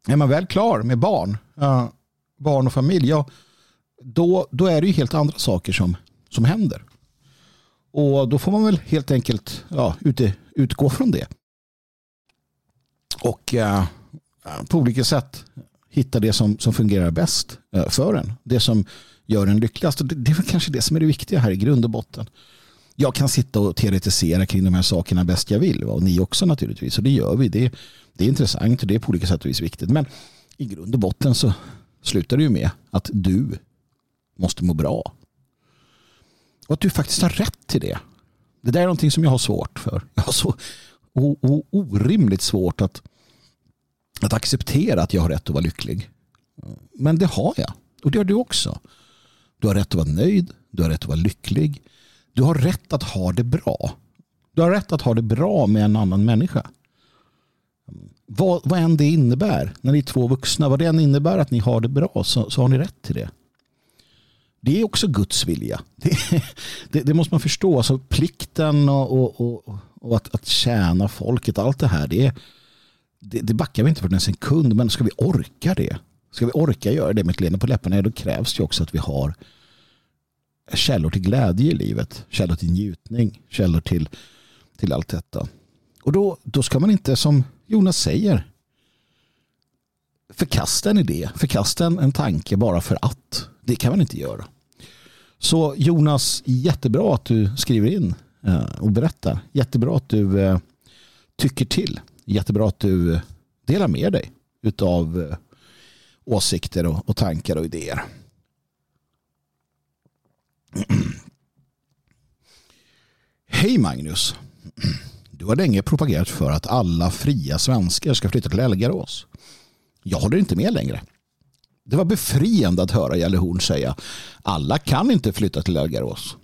Är man väl klar med barn, eh, barn och familj, ja, då, då är det ju helt andra saker som, som händer. Och då får man väl helt enkelt ja, ute, utgå från det. Och eh, på olika sätt hitta det som, som fungerar bäst för en. Det som gör en lyckligast. Och det, det är väl kanske det som är det viktiga här i grund och botten. Jag kan sitta och teoretisera kring de här sakerna bäst jag vill. Och ni också naturligtvis. Och det gör vi. Det, det är intressant och det är på olika sätt och vis viktigt. Men i grund och botten så slutar det ju med att du måste må bra. Och att du faktiskt har rätt till det. Det där är någonting som jag har svårt för. Jag har så o, o, orimligt svårt att, att acceptera att jag har rätt att vara lycklig. Men det har jag. Och det har du också. Du har rätt att vara nöjd. Du har rätt att vara lycklig. Du har rätt att ha det bra. Du har rätt att ha det bra med en annan människa. Vad, vad än det innebär, när ni är två vuxna, vad det än innebär att ni har det bra så, så har ni rätt till det. Det är också Guds vilja. Det, det, det måste man förstå. Alltså plikten och, och, och, och att, att tjäna folket, allt det här, det, det, det backar vi inte för en sekund. Men ska vi orka det? Ska vi orka göra det med ett leende på läpparna, då krävs det också att vi har källor till glädje i livet. Källor till njutning. Källor till, till allt detta. Och då, då ska man inte, som Jonas säger, förkasta en idé, förkasta en, en tanke bara för att. Det kan man inte göra. Så Jonas, jättebra att du skriver in eh, och berättar. Jättebra att du eh, tycker till. Jättebra att du delar med dig av eh, åsikter och tankar och idéer. Hej Magnus. Du har länge propagerat för att alla fria svenskar ska flytta till Elgarås. Jag håller inte med längre. Det var befriande att höra Jalle Horn säga alla kan inte flytta till Elgarås.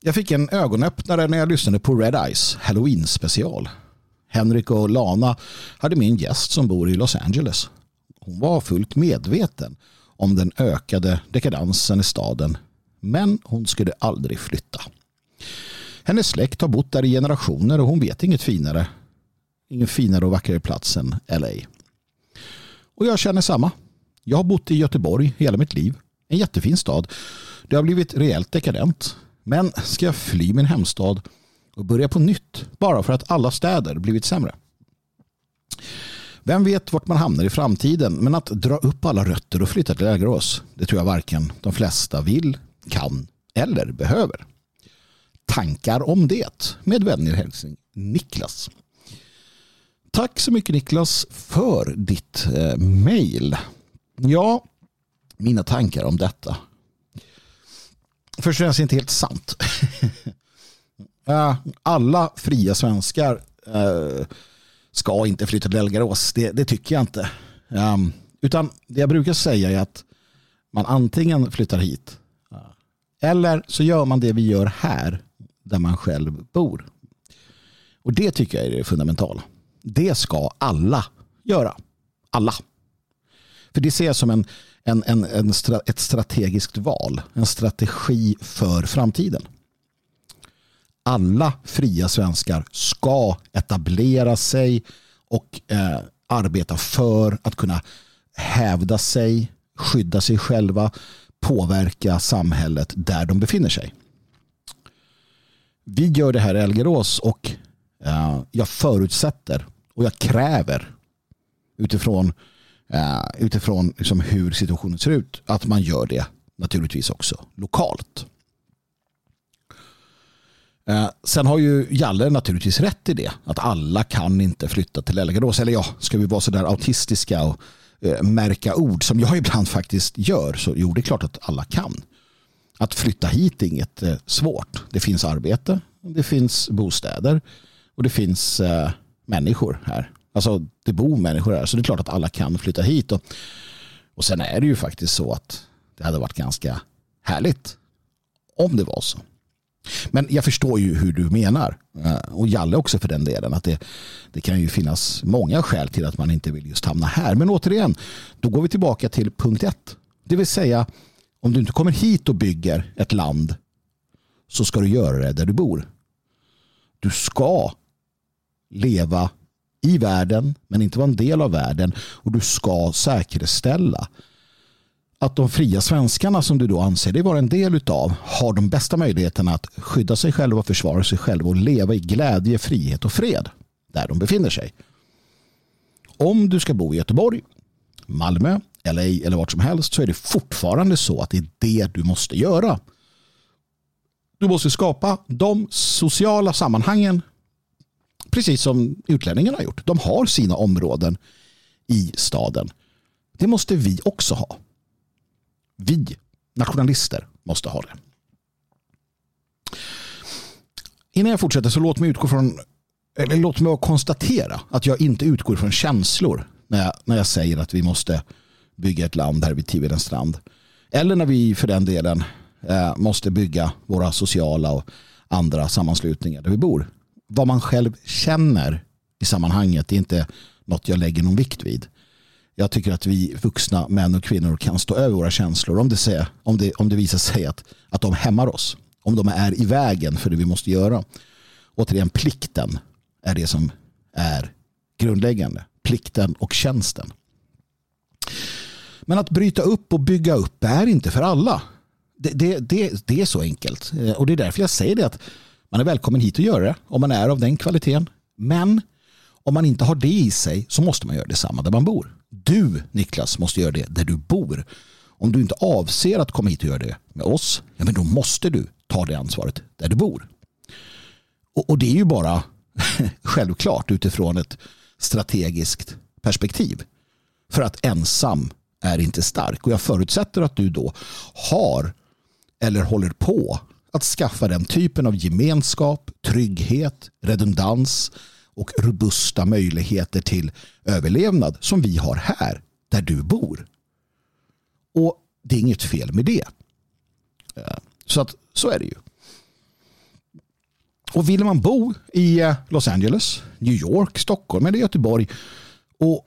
Jag fick en ögonöppnare när jag lyssnade på Red Eyes Halloween special. Henrik och Lana hade med en gäst som bor i Los Angeles. Hon var fullt medveten om den ökade dekadansen i staden men hon skulle aldrig flytta. Hennes släkt har bott där i generationer och hon vet inget finare. Ingen finare och vackrare plats än LA. Och jag känner samma. Jag har bott i Göteborg hela mitt liv. En jättefin stad. Det har blivit rejält dekadent. Men ska jag fly min hemstad och börja på nytt bara för att alla städer blivit sämre? Vem vet vart man hamnar i framtiden men att dra upp alla rötter och flytta till Lägerås det tror jag varken de flesta vill, kan eller behöver. Tankar om det med vänlig hälsning Niklas. Tack så mycket Niklas för ditt eh, mejl. Ja, mina tankar om detta. Först och främst inte helt sant. Eh, alla fria svenskar eh, ska inte flytta till Elgarås. Det, det tycker jag inte. Um, utan det jag brukar säga är att man antingen flyttar hit eh, eller så gör man det vi gör här där man själv bor. Och det tycker jag är det fundamentala. Det ska alla göra. Alla. För det ser jag som en, en, en, en, ett strategiskt val. En strategi för framtiden. Alla fria svenskar ska etablera sig och eh, arbeta för att kunna hävda sig, skydda sig själva, påverka samhället där de befinner sig. Vi gör det här i Elgerås och eh, jag förutsätter och jag kräver utifrån, eh, utifrån liksom hur situationen ser ut att man gör det naturligtvis också lokalt. Eh, sen har ju Jalle naturligtvis rätt i det. Att alla kan inte flytta till Elgerås. Eller ja, ska vi vara sådär autistiska och eh, märka ord som jag ibland faktiskt gör så jo, det är klart att alla kan. Att flytta hit är inget eh, svårt. Det finns arbete, det finns bostäder och det finns eh, människor här. Alltså det bor människor här så det är klart att alla kan flytta hit. Och, och sen är det ju faktiskt så att det hade varit ganska härligt om det var så. Men jag förstår ju hur du menar. Eh, och Jalle också för den delen. Att det, det kan ju finnas många skäl till att man inte vill just hamna här. Men återigen, då går vi tillbaka till punkt ett. Det vill säga, om du inte kommer hit och bygger ett land så ska du göra det där du bor. Du ska leva i världen men inte vara en del av världen och du ska säkerställa att de fria svenskarna som du då anser dig vara en del utav har de bästa möjligheterna att skydda sig själva, försvara sig själva och leva i glädje, frihet och fred där de befinner sig. Om du ska bo i Göteborg, Malmö, LA eller vart som helst så är det fortfarande så att det är det du måste göra. Du måste skapa de sociala sammanhangen precis som utlänningarna har gjort. De har sina områden i staden. Det måste vi också ha. Vi, nationalister, måste ha det. Innan jag fortsätter så låt mig utgå från eller låt mig konstatera att jag inte utgår från känslor när jag, när jag säger att vi måste bygga ett land här vid Tivedens strand. Eller när vi för den delen eh, måste bygga våra sociala och andra sammanslutningar där vi bor. Vad man själv känner i sammanhanget är inte något jag lägger någon vikt vid jag tycker att vi vuxna män och kvinnor kan stå över våra känslor om det, säger, om det, om det visar sig att, att de hämmar oss. Om de är i vägen för det vi måste göra. Återigen, plikten är det som är grundläggande. Plikten och tjänsten. Men att bryta upp och bygga upp är inte för alla. Det, det, det, det är så enkelt. Eh, och det är därför jag säger det att man är välkommen hit och göra det om man är av den kvaliteten. Men om man inte har det i sig så måste man göra detsamma där man bor. Du, Niklas, måste göra det där du bor. Om du inte avser att komma hit och göra det med oss, ja, men då måste du ta det ansvaret där du bor. Och, och det är ju bara självklart utifrån ett strategiskt perspektiv. För att ensam är inte stark. Och jag förutsätter att du då har eller håller på att skaffa den typen av gemenskap, trygghet, redundans och robusta möjligheter till överlevnad som vi har här där du bor. Och det är inget fel med det. Eh, så att så är det ju. Och vill man bo i eh, Los Angeles, New York, Stockholm eller Göteborg och,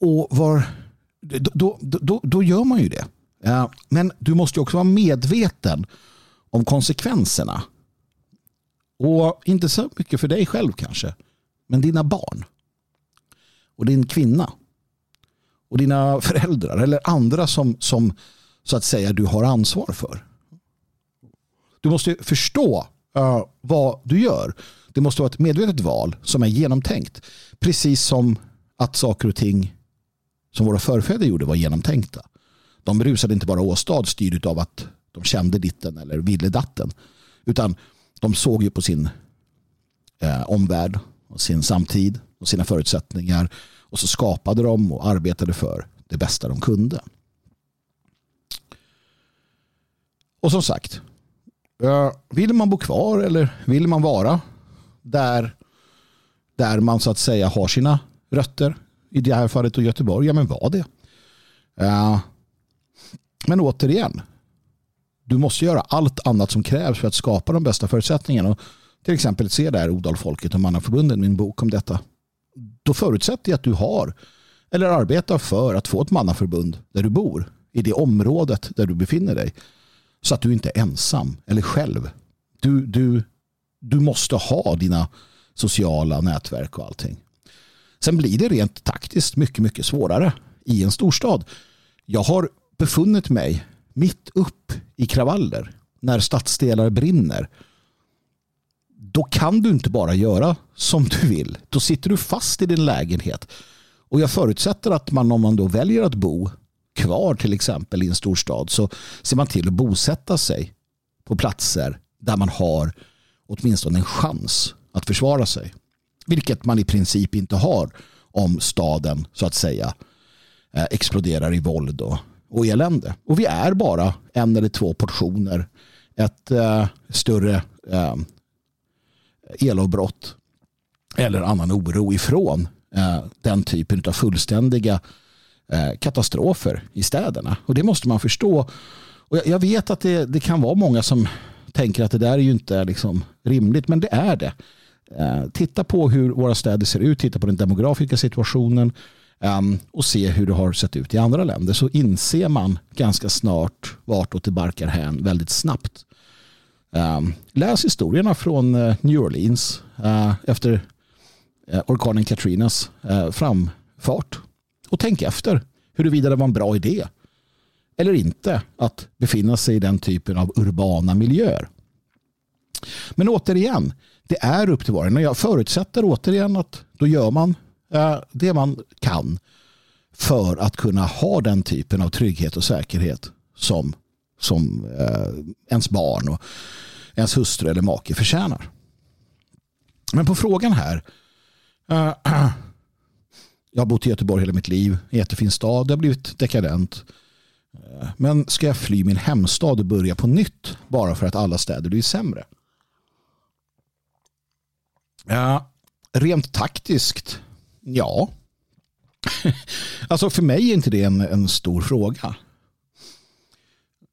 och var, då, då, då, då gör man ju det. Eh, men du måste också vara medveten om konsekvenserna. Och inte så mycket för dig själv kanske, men dina barn. Och din kvinna. Och dina föräldrar eller andra som, som så att säga du har ansvar för. Du måste förstå uh, vad du gör. Det måste vara ett medvetet val som är genomtänkt. Precis som att saker och ting som våra förfäder gjorde var genomtänkta. De rusade inte bara åstad styrd av att de kände ditten eller ville datten. Utan de såg ju på sin eh, omvärld och sin samtid och sina förutsättningar. Och så skapade de och arbetade för det bästa de kunde. Och som sagt, vill man bo kvar eller vill man vara där, där man så att säga har sina rötter, i det här fallet och Göteborg, ja men var det. Men återigen, du måste göra allt annat som krävs för att skapa de bästa förutsättningarna. Och till exempel se där Odalfolket och Mannaförbundet, min bok om detta. Då förutsätter jag att du har eller arbetar för att få ett mannaförbund där du bor, i det området där du befinner dig. Så att du inte är ensam eller själv. Du, du, du måste ha dina sociala nätverk och allting. Sen blir det rent taktiskt mycket, mycket svårare i en storstad. Jag har befunnit mig mitt upp i kravaller när stadsdelar brinner. Då kan du inte bara göra som du vill. Då sitter du fast i din lägenhet. Och jag förutsätter att man om man då väljer att bo kvar till exempel i en storstad så ser man till att bosätta sig på platser där man har åtminstone en chans att försvara sig. Vilket man i princip inte har om staden så att säga eh, exploderar i våld och, och elände. Och vi är bara en eller två portioner ett eh, större eh, elavbrott eller annan oro ifrån eh, den typen av fullständiga eh, katastrofer i städerna. Och det måste man förstå. Och jag, jag vet att det, det kan vara många som tänker att det där är ju inte liksom rimligt, men det är det. Eh, titta på hur våra städer ser ut, titta på den demografiska situationen ehm, och se hur det har sett ut i andra länder så inser man ganska snart vartåt det barkar hän väldigt snabbt. Ehm, läs historierna från eh, New Orleans eh, efter eh, orkanen Katrinas framfart och tänk efter huruvida det var en bra idé eller inte att befinna sig i den typen av urbana miljöer. Men återigen, det är upp till var och en. Jag förutsätter återigen att då gör man det man kan för att kunna ha den typen av trygghet och säkerhet som, som eh, ens barn och ens hustru eller make förtjänar. Men på frågan här. eh, jag har bott i Göteborg hela mitt liv. Jättefin stad. Det har blivit dekadent. Eh, men ska jag fly min hemstad och börja på nytt bara för att alla städer blir sämre? Ja, rent taktiskt, ja. alltså för mig är inte det en, en stor fråga.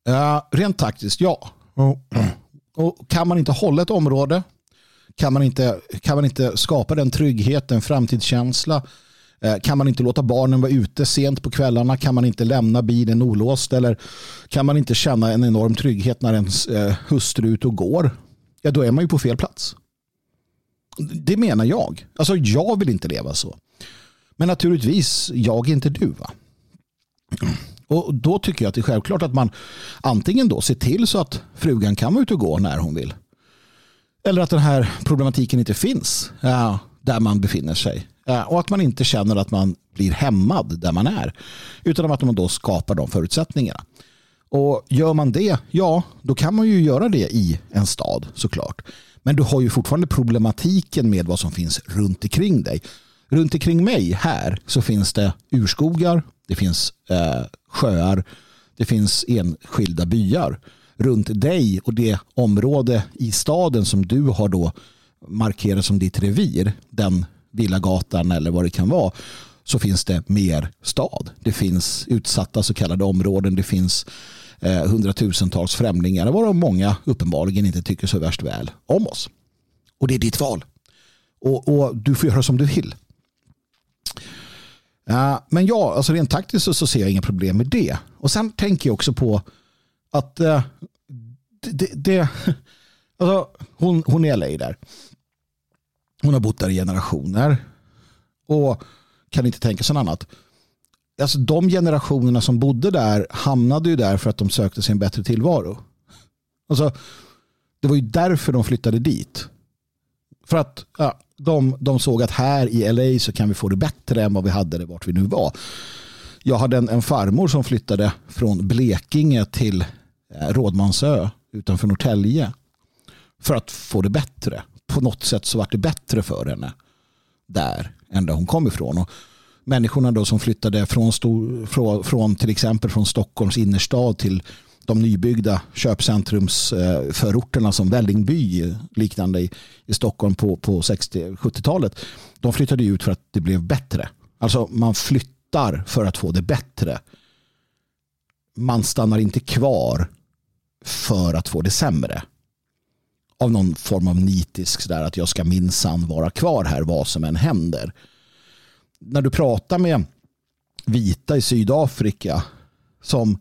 Ja, rent taktiskt, ja. Och kan man inte hålla ett område, kan man inte, kan man inte skapa den tryggheten, framtidskänsla, eh, kan man inte låta barnen vara ute sent på kvällarna, kan man inte lämna bilen olåst eller kan man inte känna en enorm trygghet när ens eh, hustru är ute och går, ja då är man ju på fel plats. Det menar jag. Alltså jag vill inte leva så. Men naturligtvis, jag är inte du. va? Och då tycker jag att det är självklart att man antingen då ser till så att frugan kan vara ute och gå när hon vill. Eller att den här problematiken inte finns ja, där man befinner sig. Ja, och att man inte känner att man blir hämmad där man är. Utan att man då skapar de förutsättningarna. Och gör man det, ja, då kan man ju göra det i en stad såklart. Men du har ju fortfarande problematiken med vad som finns runt omkring dig. Runt omkring mig här så finns det urskogar, det finns eh, sjöar, det finns enskilda byar. Runt dig och det område i staden som du har då markerat som ditt revir, den villagatan eller vad det kan vara, så finns det mer stad. Det finns utsatta så kallade områden. Det finns eh, hundratusentals främlingar varav många uppenbarligen inte tycker så värst väl om oss. Och det är ditt val. Och, och du får göra som du vill. Men ja, alltså rent taktiskt så, så, ser jag inga problem med det. Och sen tänker jag också på att eh, det, det, alltså, hon, hon är LA där. Hon har bott där i generationer och kan inte tänka sig något annat. Alltså, de generationerna som bodde där hamnade ju där för att de sökte sig en bättre tillvaro. Alltså, det var ju därför de flyttade dit. För att ja, de, de såg att här i LA så kan vi få det bättre än vad vi hade det vart vi nu var. Jag hade en, en farmor som flyttade från Blekinge till eh, Rådmansö utanför Norrtälje för att få det bättre. På något sätt så var det bättre för henne där än där hon kom ifrån. Och människorna då som flyttade från, stor, från, från till exempel från Stockholms innerstad till de nybyggda köpcentrumsförorterna som Vällingby liknande i, i Stockholm på, på 60-70-talet. De flyttade ut för att det blev bättre. Alltså man flyttar för att få det bättre. Man stannar inte kvar för att få det sämre. Av någon form av nitisk sådär att jag ska minsann vara kvar här vad som än händer. När du pratar med vita i Sydafrika som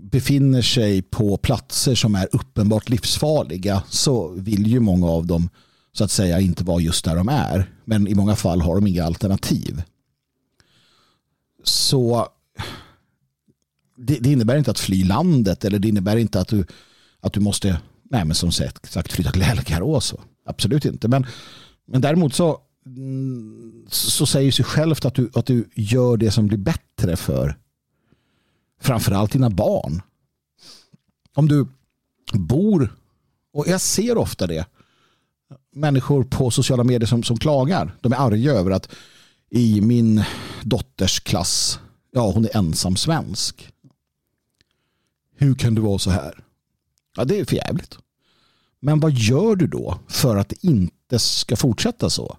befinner sig på platser som är uppenbart livsfarliga så vill ju många av dem så att säga inte vara just där de är. Men i många fall har de inga alternativ. Så det, det innebär inte att fly landet eller det innebär inte att du, att du måste nej men som sagt flytta till Elgarås. Absolut inte. Men, men däremot så, mm, så säger sig självt att du, att du gör det som blir bättre för framförallt dina barn. Om du bor, och jag ser ofta det, människor på sociala medier som, som klagar. De är arga över att i min dotters klass, ja hon är ensam svensk. Hur kan du vara så här? Ja, det är för jävligt. Men vad gör du då för att det inte ska fortsätta så?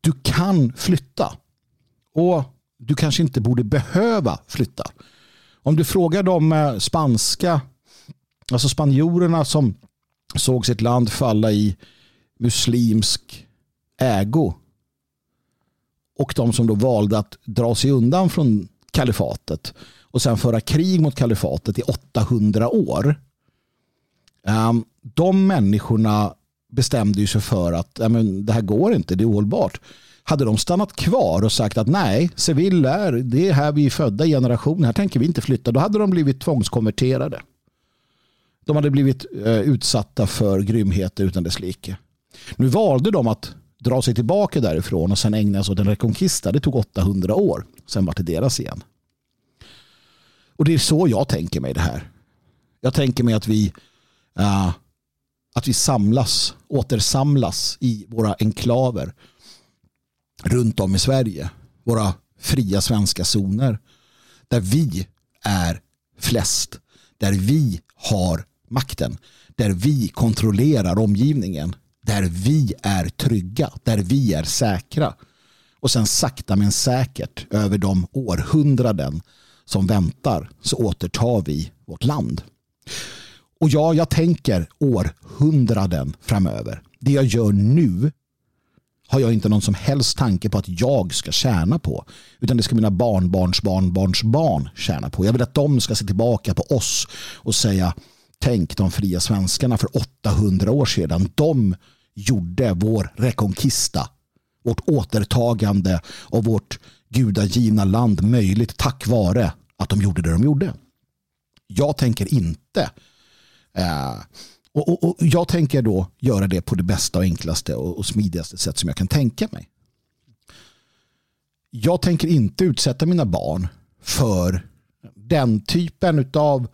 Du kan flytta. Och du kanske inte borde behöva flytta. Om du frågar de eh, spanska, alltså spanjorerna som såg sitt land falla i muslimsk ägo och de som då valde att dra sig undan från kalifatet och sen föra krig mot kalifatet i 800 år. Ehm, de människorna bestämde sig för att det här går inte, det är ohållbart. Hade de stannat kvar och sagt att nej, Sevilla är, det är här vi är födda i här tänker vi inte flytta, då hade de blivit tvångskonverterade. De hade blivit eh, utsatta för grymheter utan dess like. Nu valde de att dra sig tillbaka därifrån och sen ägna sig åt en rekonkista. Det tog 800 år. Sen var det deras igen. Och det är så jag tänker mig det här. Jag tänker mig att vi, uh, att vi samlas, återsamlas i våra enklaver runt om i Sverige. Våra fria svenska zoner. Där vi är flest. Där vi har makten. Där vi kontrollerar omgivningen. Där vi är trygga. Där vi är säkra. Och sen sakta men säkert över de århundraden som väntar så återtar vi vårt land. Och ja, jag tänker århundraden framöver. Det jag gör nu har jag inte någon som helst tanke på att jag ska tjäna på. Utan det ska mina barnbarns barnbarns barn tjäna på. Jag vill att de ska se tillbaka på oss och säga tänk de fria svenskarna för 800 år sedan. De gjorde vår rekonkista, vårt återtagande av vårt gudagivna land möjligt tack vare att de gjorde det de gjorde. Jag tänker inte eh, och, och, och, Jag tänker då göra det på det bästa och enklaste och, och smidigaste sätt som jag kan tänka mig. Jag tänker inte utsätta mina barn för den typen av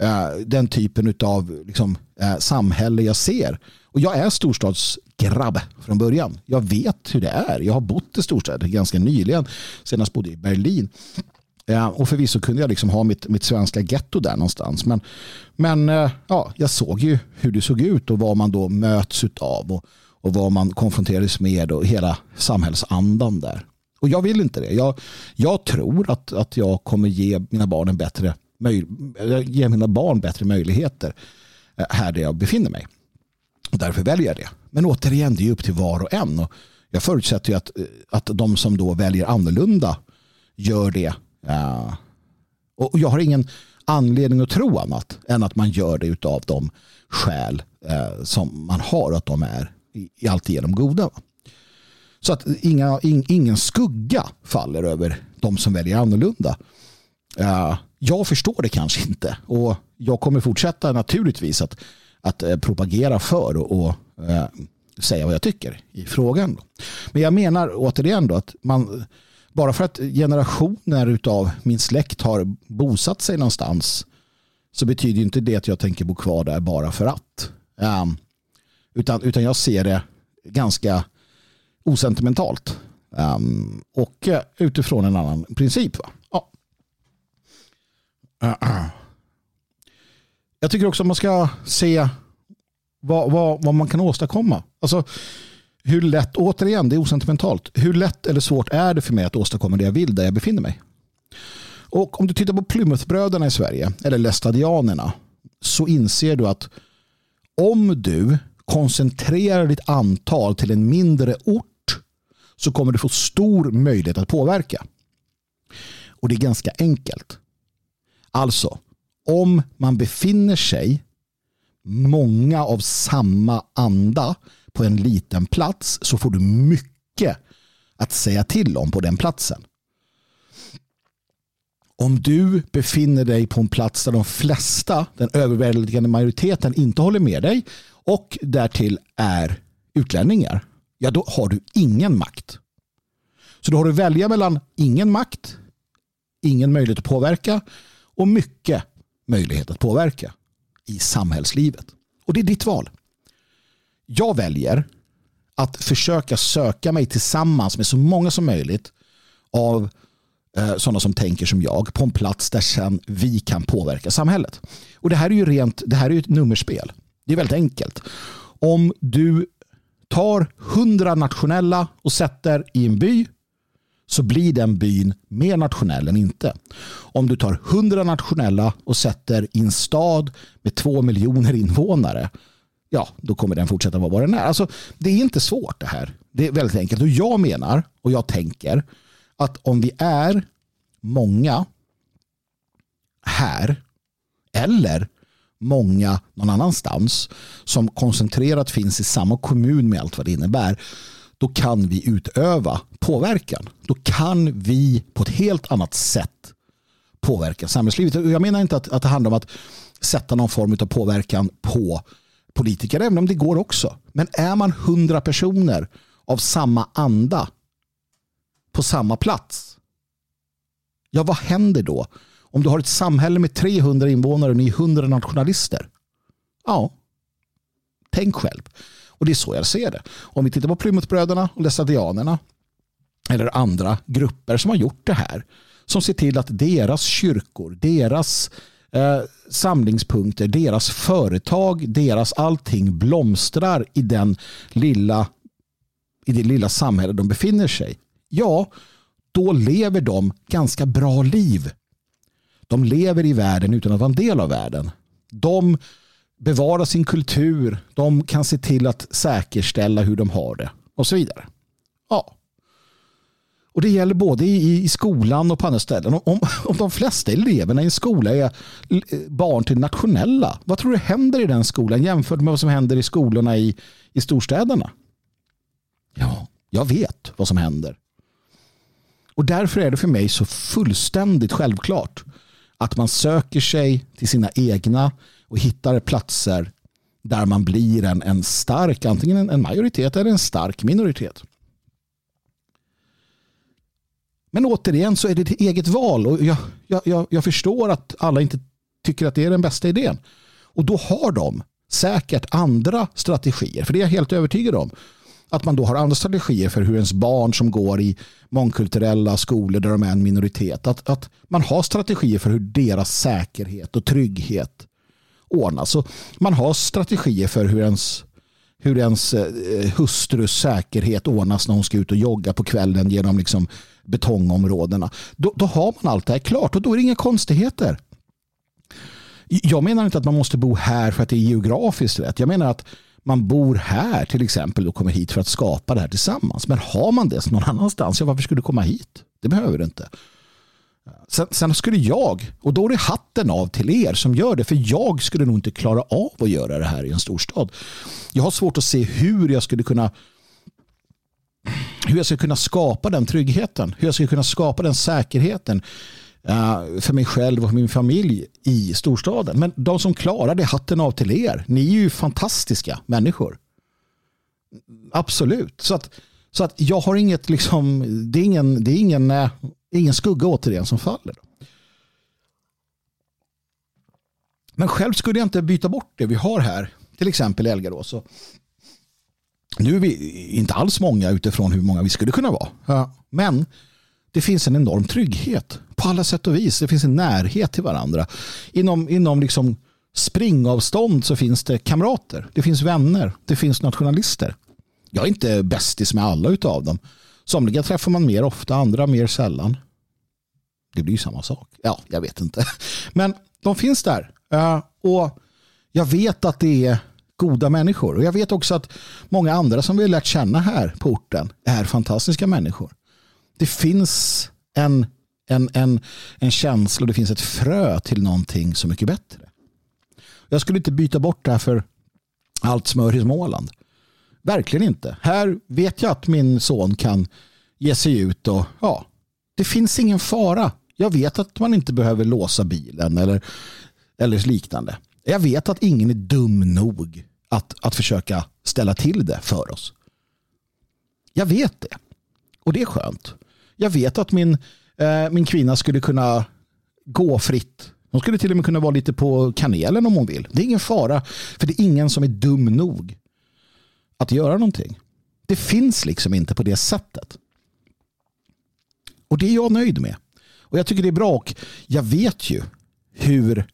eh, den typen av liksom, eh, samhälle jag ser. Och jag är storstadsgrabb från början. Jag vet hur det är. Jag har bott i storstäder ganska nyligen. Senast bodde jag i Berlin. Och förvisso kunde jag liksom ha mitt, mitt svenska getto där någonstans. Men, men eh, ja, jag såg ju hur det såg ut och vad man då möts av och, och vad man konfronterades med och hela samhällsandan där. Och jag vill inte det. Jag, jag tror att, att jag kommer ge mina barn en bättre ge mina barn bättre möjligheter eh, här där jag befinner mig. Och därför väljer jag det. Men återigen, det är upp till var och en. Och jag förutsätter ju att, eh, att de som då väljer annorlunda gör det. Ja. och jag har ingen anledning att tro annat än att man gör det av de skäl eh, som man har och att de är i, i alltigenom goda. Så att inga, in, ingen skugga faller över de som väljer annorlunda. Eh, jag förstår det kanske inte och jag kommer fortsätta naturligtvis att, att eh, propagera för och, och eh, säga vad jag tycker i frågan. Men jag menar återigen då att man, bara för att generationer av min släkt har bosatt sig någonstans så betyder inte det att jag tänker bo kvar där bara för att. Um, utan, utan jag ser det ganska osentimentalt. Um, och eh, utifrån en annan princip. Va? Ja. Uh, uh. Jag tycker också att man ska se vad, vad, vad man kan åstadkomma. Alltså, hur lätt, återigen, det är osentimentalt. Hur lätt eller svårt är det för mig att åstadkomma det jag vill där jag befinner mig? Och om du tittar på Plymouthbröderna i Sverige, eller Lestadianerna, så inser du att om du koncentrerar ditt antal till en mindre ort så kommer du få stor möjlighet att påverka. Och det är ganska enkelt. Alltså, om man befinner sig många av samma anda på en liten plats så får du mycket att säga till om på den platsen. Om du befinner dig på en plats där de flesta, den överväldigande majoriteten inte håller med dig och därtill är utlänningar, ja då har du ingen makt. Så då har du välja mellan ingen makt, ingen möjlighet att påverka och mycket möjlighet att påverka i samhällslivet. Och det är ditt val. Jag väljer att försöka söka mig tillsammans med så många som möjligt av eh, sådana som tänker som jag på en plats där sen vi kan påverka samhället. Och det här är ju rent, det här är ett nummerspel. Det är väldigt enkelt. Om du tar hundra nationella och sätter i en by så blir den byn mer nationell än inte. Om du tar hundra nationella och sätter i en stad med två miljoner invånare ja, då kommer den fortsätta vara vad den är. Alltså, det är inte svårt det här. Det är väldigt enkelt. Och jag menar och jag tänker att om vi är många här eller många någon annanstans som koncentrerat finns i samma kommun med allt vad det innebär då kan vi utöva påverkan. Då kan vi på ett helt annat sätt påverka samhällslivet. Jag menar inte att, att det handlar om att sätta någon form av påverkan på politiker, även om det går också. Men är man hundra personer av samma anda på samma plats, ja vad händer då? Om du har ett samhälle med 300 invånare och ni är 100 nationalister. Ja, tänk själv. Och det är så jag ser det. Om vi tittar på Plymouthbröderna och Lestadianerna eller andra grupper som har gjort det här. Som ser till att deras kyrkor, deras eh, samlingspunkter, deras företag, deras allting blomstrar i den lilla i det lilla samhälle de befinner sig. Ja, då lever de ganska bra liv. De lever i världen utan att vara en del av världen. De bevarar sin kultur. De kan se till att säkerställa hur de har det och så vidare. Ja. Och det gäller både i, i skolan och på andra ställen. Om, om de flesta eleverna i en skola är eh, barn till nationella, vad tror du händer i den skolan jämfört med vad som händer i skolorna i, i storstäderna? Ja, jag vet vad som händer. Och därför är det för mig så fullständigt självklart att man söker sig till sina egna och hittar platser där man blir en, en stark, antingen en majoritet eller en stark minoritet. Men återigen så är det ett eget val och jag, jag, jag förstår att alla inte tycker att det är den bästa idén. Och då har de säkert andra strategier, för det är jag helt övertygad om. Att man då har andra strategier för hur ens barn som går i mångkulturella skolor där de är en minoritet, att, att man har strategier för hur deras säkerhet och trygghet ordnas. Så man har strategier för hur ens hur ens eh, hustrus säkerhet ordnas när hon ska ut och jogga på kvällen genom liksom betongområdena. Då, då har man allt det här klart och då är det inga konstigheter. Jag menar inte att man måste bo här för att det är geografiskt rätt. Jag menar att man bor här till exempel och kommer hit för att skapa det här tillsammans. Men har man det någon annanstans, ja, varför skulle du komma hit? Det behöver du inte. Sen, sen, skulle jag, och då är det hatten av till er som gör det, för jag skulle nog inte klara av att göra det här i en storstad. Jag har svårt att se hur jag skulle kunna hur jag ska kunna skapa den tryggheten, hur jag ska kunna skapa den säkerheten uh, för mig själv och min familj i storstaden. Men de som klarar det, hatten av till er. Ni är ju fantastiska människor. Absolut. Så att, så att jag har inget, liksom, det är ingen, det är ingen, uh, ingen skugga återigen som faller. Men själv skulle jag inte byta bort det vi har här, till exempel Elgarås. Nu är vi inte alls många utifrån hur många vi skulle kunna vara. Ja. Men det finns en enorm trygghet på alla sätt och vis. Det finns en närhet till varandra. Inom, inom liksom springavstånd så finns det kamrater. Det finns vänner. Det finns nationalister. Jag är inte bästis med alla utav dem. Somliga träffar man mer ofta, andra mer sällan. Det blir ju samma sak. Ja, jag vet inte. Men de finns där. Eh, och jag vet att det är goda människor. Och jag vet också att många andra som vi har lärt känna här på orten är fantastiska människor. Det finns en, en, en, en känsla och det finns ett frö till någonting så mycket bättre. Jag skulle inte byta bort det här för allt smör i Småland. Verkligen inte. Här vet jag att min son kan ge sig ut och ja, det finns ingen fara. Jag vet att man inte behöver låsa bilen eller, eller liknande. Jag vet att ingen är dum nog att, att försöka ställa till det för oss. Jag vet det. Och det är skönt. Jag vet att min, eh, min kvinna skulle kunna gå fritt. Hon skulle till och med kunna vara lite på kanelen om hon vill. Det är ingen fara. För det är ingen som är dum nog att göra någonting. Det finns liksom inte på det sättet. Och det är jag nöjd med. Och jag tycker det är bra. Och jag vet ju hur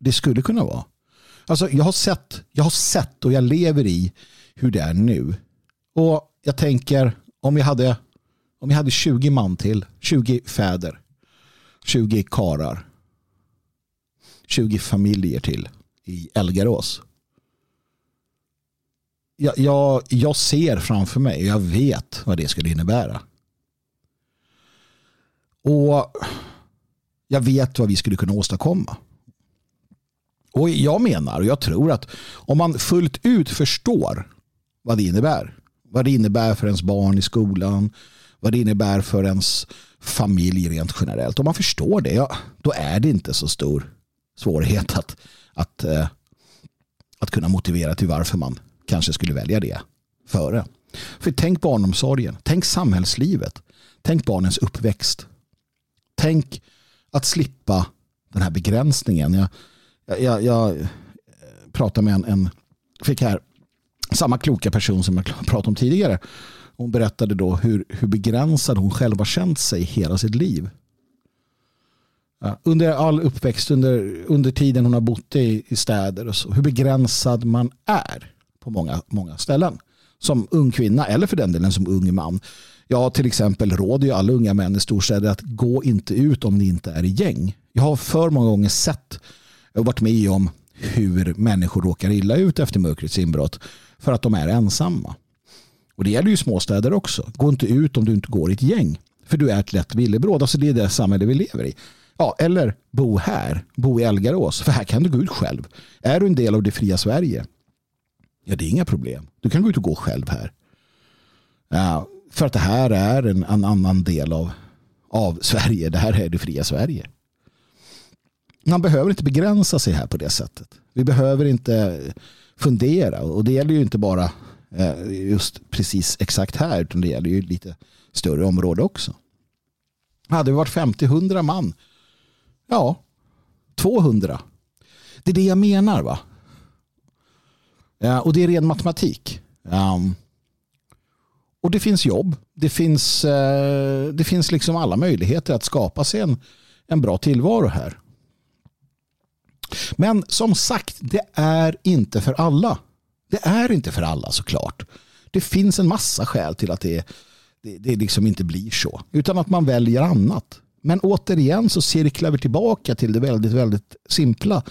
det skulle kunna vara. Alltså, jag, har sett, jag har sett och jag lever i hur det är nu. Och jag tänker om jag hade, om jag hade 20 man till, 20 fäder, 20 karar, 20 familjer till i Elgarås. Jag, jag, jag ser framför mig, och jag vet vad det skulle innebära. Och jag vet vad vi skulle kunna åstadkomma. Och jag menar och jag tror att om man fullt ut förstår vad det innebär. Vad det innebär för ens barn i skolan. Vad det innebär för ens familj rent generellt. Om man förstår det, ja, då är det inte så stor svårighet att, att, eh, att kunna motivera till varför man kanske skulle välja det före. För tänk barnomsorgen, tänk samhällslivet, tänk barnens uppväxt. Tänk att slippa den här begränsningen. Jag, jag, jag eh, pratade med en, en, fick här samma kloka person som jag pratade om tidigare. Hon berättade då hur, hur begränsad hon själv har känt sig hela sitt liv. Under all uppväxt, under, under tiden hon har bott i, i städer och så, hur begränsad man är på många, många ställen. Som ung kvinna eller för den delen som ung man. Jag till exempel råder ju alla unga män i storstäder att gå inte ut om ni inte är i gäng. Jag har för många gånger sett och varit med om hur människor råkar illa ut efter mörkrets inbrott för att de är ensamma. Och det gäller ju småstäder också. Gå inte ut om du inte går i ett gäng. För du är ett lätt villebråd. Alltså det är det samhälle vi lever i. Ja, eller bo här. Bo i Elgarås. För här kan du gå ut själv. Är du en del av det fria Sverige? Ja, det är inga problem. Du kan gå ut och gå själv här. Ja, för att det här är en, en annan del av, av Sverige. Det här är det fria Sverige man behöver inte begränsa sig här på det sättet. Vi behöver inte fundera och det gäller ju inte bara eh, just precis exakt här utan det gäller ju lite större område också. Hade vi varit 50-100 man, ja, 200. Det är det jag menar va? Eh, och det är ren matematik. Um, och det finns jobb. Det finns, uh, det finns liksom alla möjligheter att skapa sig en, en bra tillvaro här. Men som sagt, det är inte för alla. Det är inte för alla såklart. Det finns en massa skäl till att det, det, det liksom inte blir så. Utan att man väljer annat. Men återigen så cirklar vi tillbaka till det väldigt, väldigt simpla.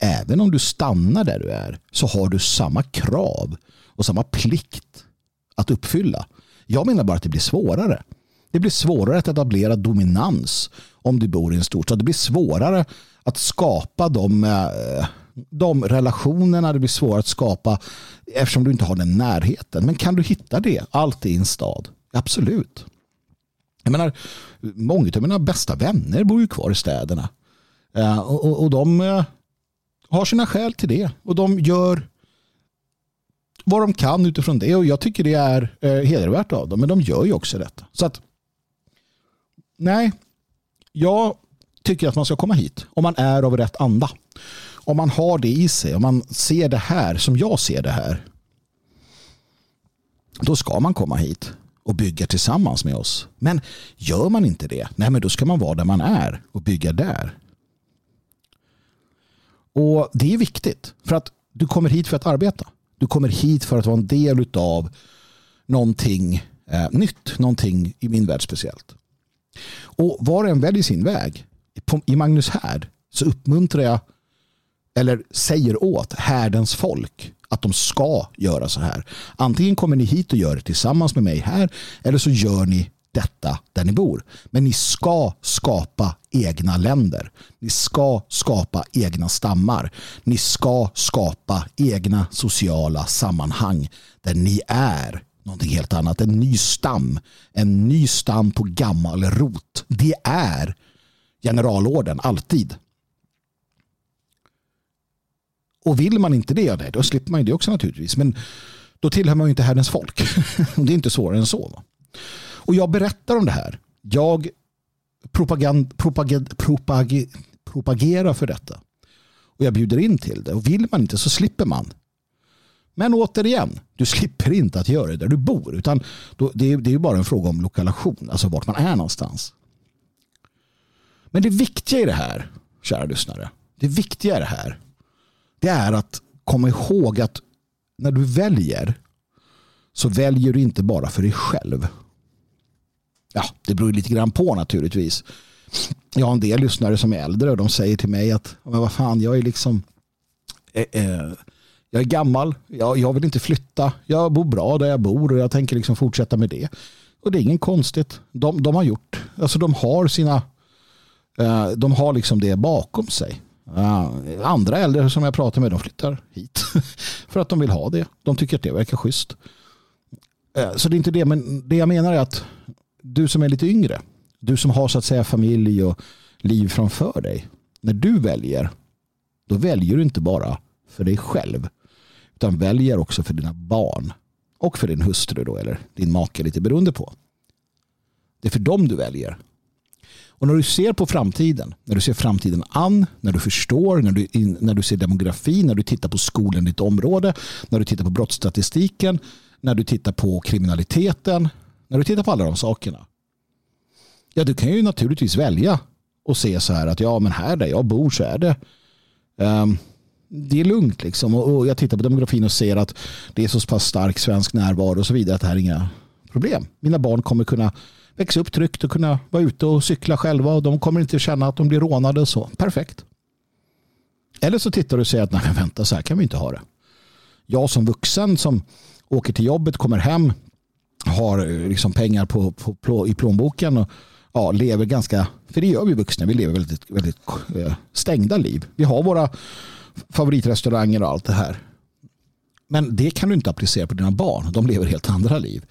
Även om du stannar där du är så har du samma krav och samma plikt att uppfylla. Jag menar bara att det blir svårare. Det blir svårare att etablera dominans om du bor i en storstad. Det blir svårare att skapa de, eh, de relationerna. Det blir svårare att skapa eftersom du inte har den närheten. Men kan du hitta det allt i en stad? Absolut. Jag menar, många av mina bästa vänner bor ju kvar i städerna. Eh, och, och, och de eh, har sina skäl till det. Och de gör vad de kan utifrån det. Och jag tycker det är eh, hedervärt av dem. Men de gör ju också detta. Så att nej, jag tycker att man ska komma hit om man är av rätt anda. Om man har det i sig, om man ser det här som jag ser det här. Då ska man komma hit och bygga tillsammans med oss. Men gör man inte det, nej men då ska man vara där man är och bygga där. Och det är viktigt för att du kommer hit för att arbeta. Du kommer hit för att vara en del av någonting eh, nytt, någonting i min värld speciellt. Och var och en väljer sin väg. I Magnus härd så uppmuntrar jag eller säger åt härdens folk att de ska göra så här. Antingen kommer ni hit och gör det tillsammans med mig här eller så gör ni detta där ni bor. Men ni ska skapa egna länder. Ni ska skapa egna stammar. Ni ska skapa egna sociala sammanhang där ni är någonting helt annat. En ny stam. En ny stam på gammal rot. Det är generalorden alltid. Och vill man inte det, då slipper man det också naturligtvis. Men då tillhör man ju inte Herrens folk. det är inte svårare än så. Och jag berättar om det här. Jag propagand, propagand, propag, propagerar för detta. Och jag bjuder in till det. Och vill man inte så slipper man. Men återigen, du slipper inte att göra det där du bor. Utan då, det, är, det är bara en fråga om lokalisation, alltså vart man är någonstans. Men det viktiga i det här, kära lyssnare, det viktiga i det här, det är att komma ihåg att när du väljer så väljer du inte bara för dig själv. Ja, det beror lite grann på naturligtvis. Jag har en del lyssnare som är äldre och de säger till mig att men vad fan, jag är liksom eh, eh, jag är gammal, jag, jag vill inte flytta, jag bor bra där jag bor och jag tänker liksom fortsätta med det. Och det är inget konstigt. De, de har gjort, alltså de har sina, eh, de har liksom det bakom sig. Uh, andra äldre som jag pratar med de flyttar hit för att de vill ha det. De tycker att det verkar schysst. Uh, så det är inte det, men det jag menar är att du som är lite yngre, du som har så att säga familj och liv framför dig, när du väljer, då väljer du inte bara för dig själv, utan väljer också för dina barn och för din hustru då, eller din make, lite beroende på. Det är för dem du väljer. Och när du ser på framtiden, när du ser framtiden an, när du förstår, när du, när du ser demografi, när du tittar på skolan i ditt område, när du tittar på brottsstatistiken, när du tittar på kriminaliteten, när du tittar på alla de sakerna. Ja, du kan ju naturligtvis välja och se så här att ja, men här där jag bor så är det um, det är lugnt liksom. Och, och, jag tittar på demografin och ser att det är så pass stark svensk närvaro och så vidare att det här är inga problem. Mina barn kommer kunna växa upp tryggt och kunna vara ute och cykla själva och de kommer inte känna att de blir rånade och så. Perfekt. Eller så tittar du och säger att nej vänta så här kan vi inte ha det. Jag som vuxen som åker till jobbet, kommer hem, har eh, liksom pengar på, på, på, i plånboken och ja, lever ganska, för det gör vi vuxna, vi lever väldigt, väldigt eh, stängda liv. Vi har våra favoritrestauranger och allt det här. Men det kan du inte applicera på dina barn. De lever helt andra liv.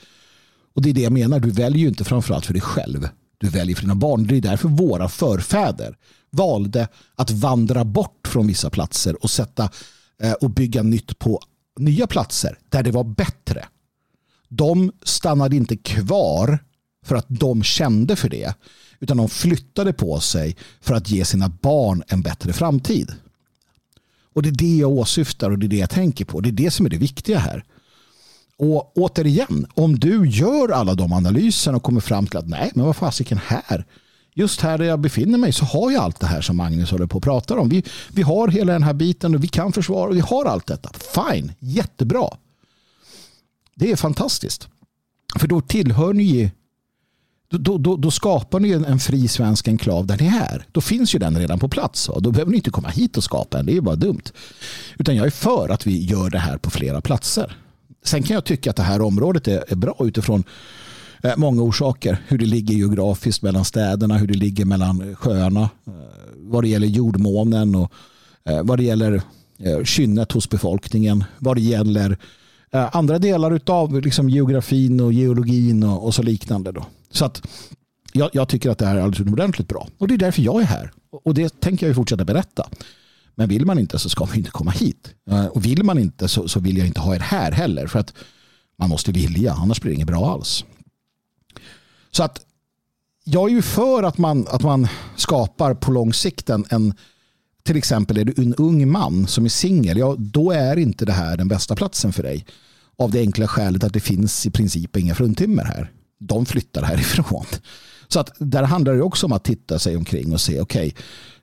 Och det är det jag menar. Du väljer ju inte framförallt för dig själv. Du väljer för dina barn. Det är därför våra förfäder valde att vandra bort från vissa platser och sätta eh, och bygga nytt på nya platser där det var bättre. De stannade inte kvar för att de kände för det utan de flyttade på sig för att ge sina barn en bättre framtid. Och det är det jag åsyftar och det är det jag tänker på. Det är det som är det viktiga här. Och återigen, om du gör alla de analyserna och kommer fram till att nej, men vad fasiken här? just här där jag befinner mig så har jag allt det här som Magnus håller på att prata om. Vi, vi har hela den här biten och vi kan försvara och vi har allt detta. Fine, jättebra. Det är fantastiskt. För då tillhör ni då, då, då skapar ni en, en fri svensk enklav där ni är. Då finns ju den redan på plats. Och då behöver ni inte komma hit och skapa en. Det är bara dumt. Utan jag är för att vi gör det här på flera platser. Sen kan jag tycka att det här området är, är bra utifrån eh, många orsaker. Hur det ligger geografiskt mellan städerna, hur det ligger mellan sjöarna. Eh, vad det gäller jordmånen och eh, vad det gäller eh, kynnet hos befolkningen. Vad det gäller eh, Eh, andra delar av liksom, geografin och geologin och, och så liknande. Då. Så att jag, jag, tycker att det här är alldeles utomordentligt bra. Och det är därför jag är här. Och det tänker jag fortsätta berätta. Men vill man inte så ska man inte komma hit. Eh, och vill man inte så, så vill jag inte ha er här heller. För att man måste vilja, annars blir det inget bra alls. Så att jag är ju för att man, att man skapar på lång sikt en, en till exempel är du en ung man som är singel, ja, då är inte det här den bästa platsen för dig. Av det enkla skälet att det finns i princip inga fruntimmer här. De flyttar härifrån. Så att där handlar det också om att titta sig omkring och se, okej,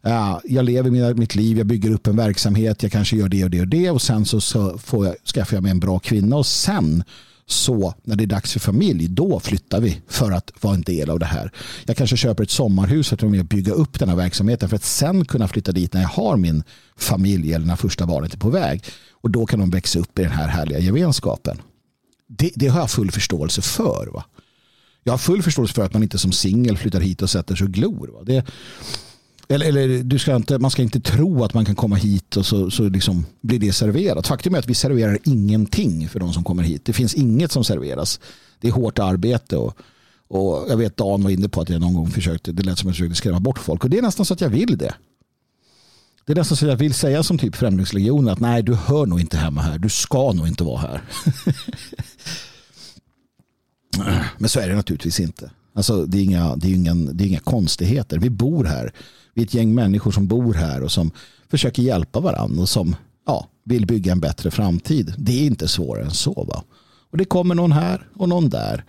okay, uh, jag lever mitt liv, jag bygger upp en verksamhet, jag kanske gör det och det och det och sen så, så får jag, skaffar jag mig en bra kvinna och sen så när det är dags för familj, då flyttar vi för att vara en del av det här. Jag kanske köper ett sommarhus för att med bygga upp den här verksamheten för att sen kunna flytta dit när jag har min familj eller när första barnet är på väg. Och då kan de växa upp i den här härliga gemenskapen. Det, det har jag full förståelse för. Va? Jag har full förståelse för att man inte som singel flyttar hit och sätter sig och glor. Va? Det, eller, eller du ska inte, man ska inte tro att man kan komma hit och så, så liksom blir det serverat. Faktum är att vi serverar ingenting för de som kommer hit. Det finns inget som serveras. Det är hårt arbete och, och jag vet Dan var inne på att jag någon gång försökte, det lät som att jag försökte skrämma bort folk och det är nästan så att jag vill det. Det är nästan så att jag vill säga som typ Främlingslegionen att nej du hör nog inte hemma här, du ska nog inte vara här. Men så är det naturligtvis inte. Alltså, det, är inga, det, är ingen, det är inga konstigheter. Vi bor här. Vi är ett gäng människor som bor här och som försöker hjälpa varandra och som ja, vill bygga en bättre framtid. Det är inte svårare än så. Va? Och det kommer någon här och någon där.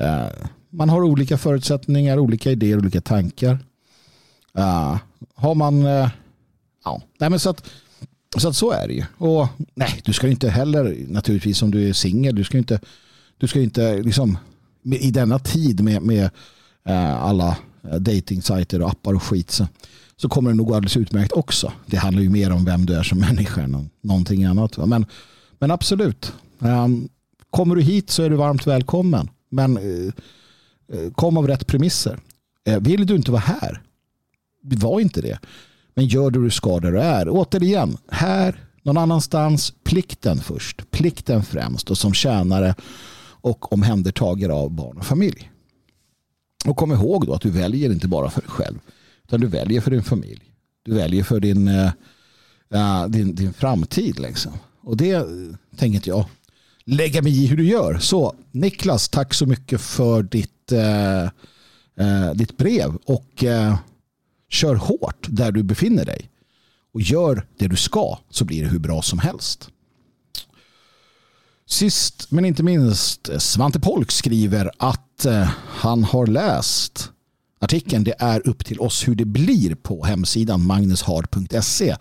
Eh, man har olika förutsättningar, olika idéer, olika tankar. Eh, har man... Eh, ja, nej men så att, så att så är det ju. Och nej, du ska inte heller naturligtvis om du är singel, du ska inte, du ska inte liksom i denna tid med, med alla Eh, datingsajter och appar och skit så, så kommer det nog gå alldeles utmärkt också. Det handlar ju mer om vem du är som människa än någonting annat. Men, men absolut, ehm, kommer du hit så är du varmt välkommen. Men eh, eh, kom av rätt premisser. Vill du inte vara här, var inte det. Men gör det du ska där du är. Återigen, här, någon annanstans, plikten först. Plikten främst och som tjänare och omhändertagare av barn och familj. Och kom ihåg då att du väljer inte bara för dig själv. Utan du väljer för din familj. Du väljer för din, äh, din, din framtid. Liksom. Och det eh, tänker inte jag lägga mig i hur du gör. Så Niklas, tack så mycket för ditt, äh, äh, ditt brev. Och kör hårt där du befinner dig. Och gör det du ska så blir det hur bra som helst. Sist men inte minst eh, Svante Polk skriver att eh, han har läst artikeln Det är upp till oss hur det blir på hemsidan magnushard.se.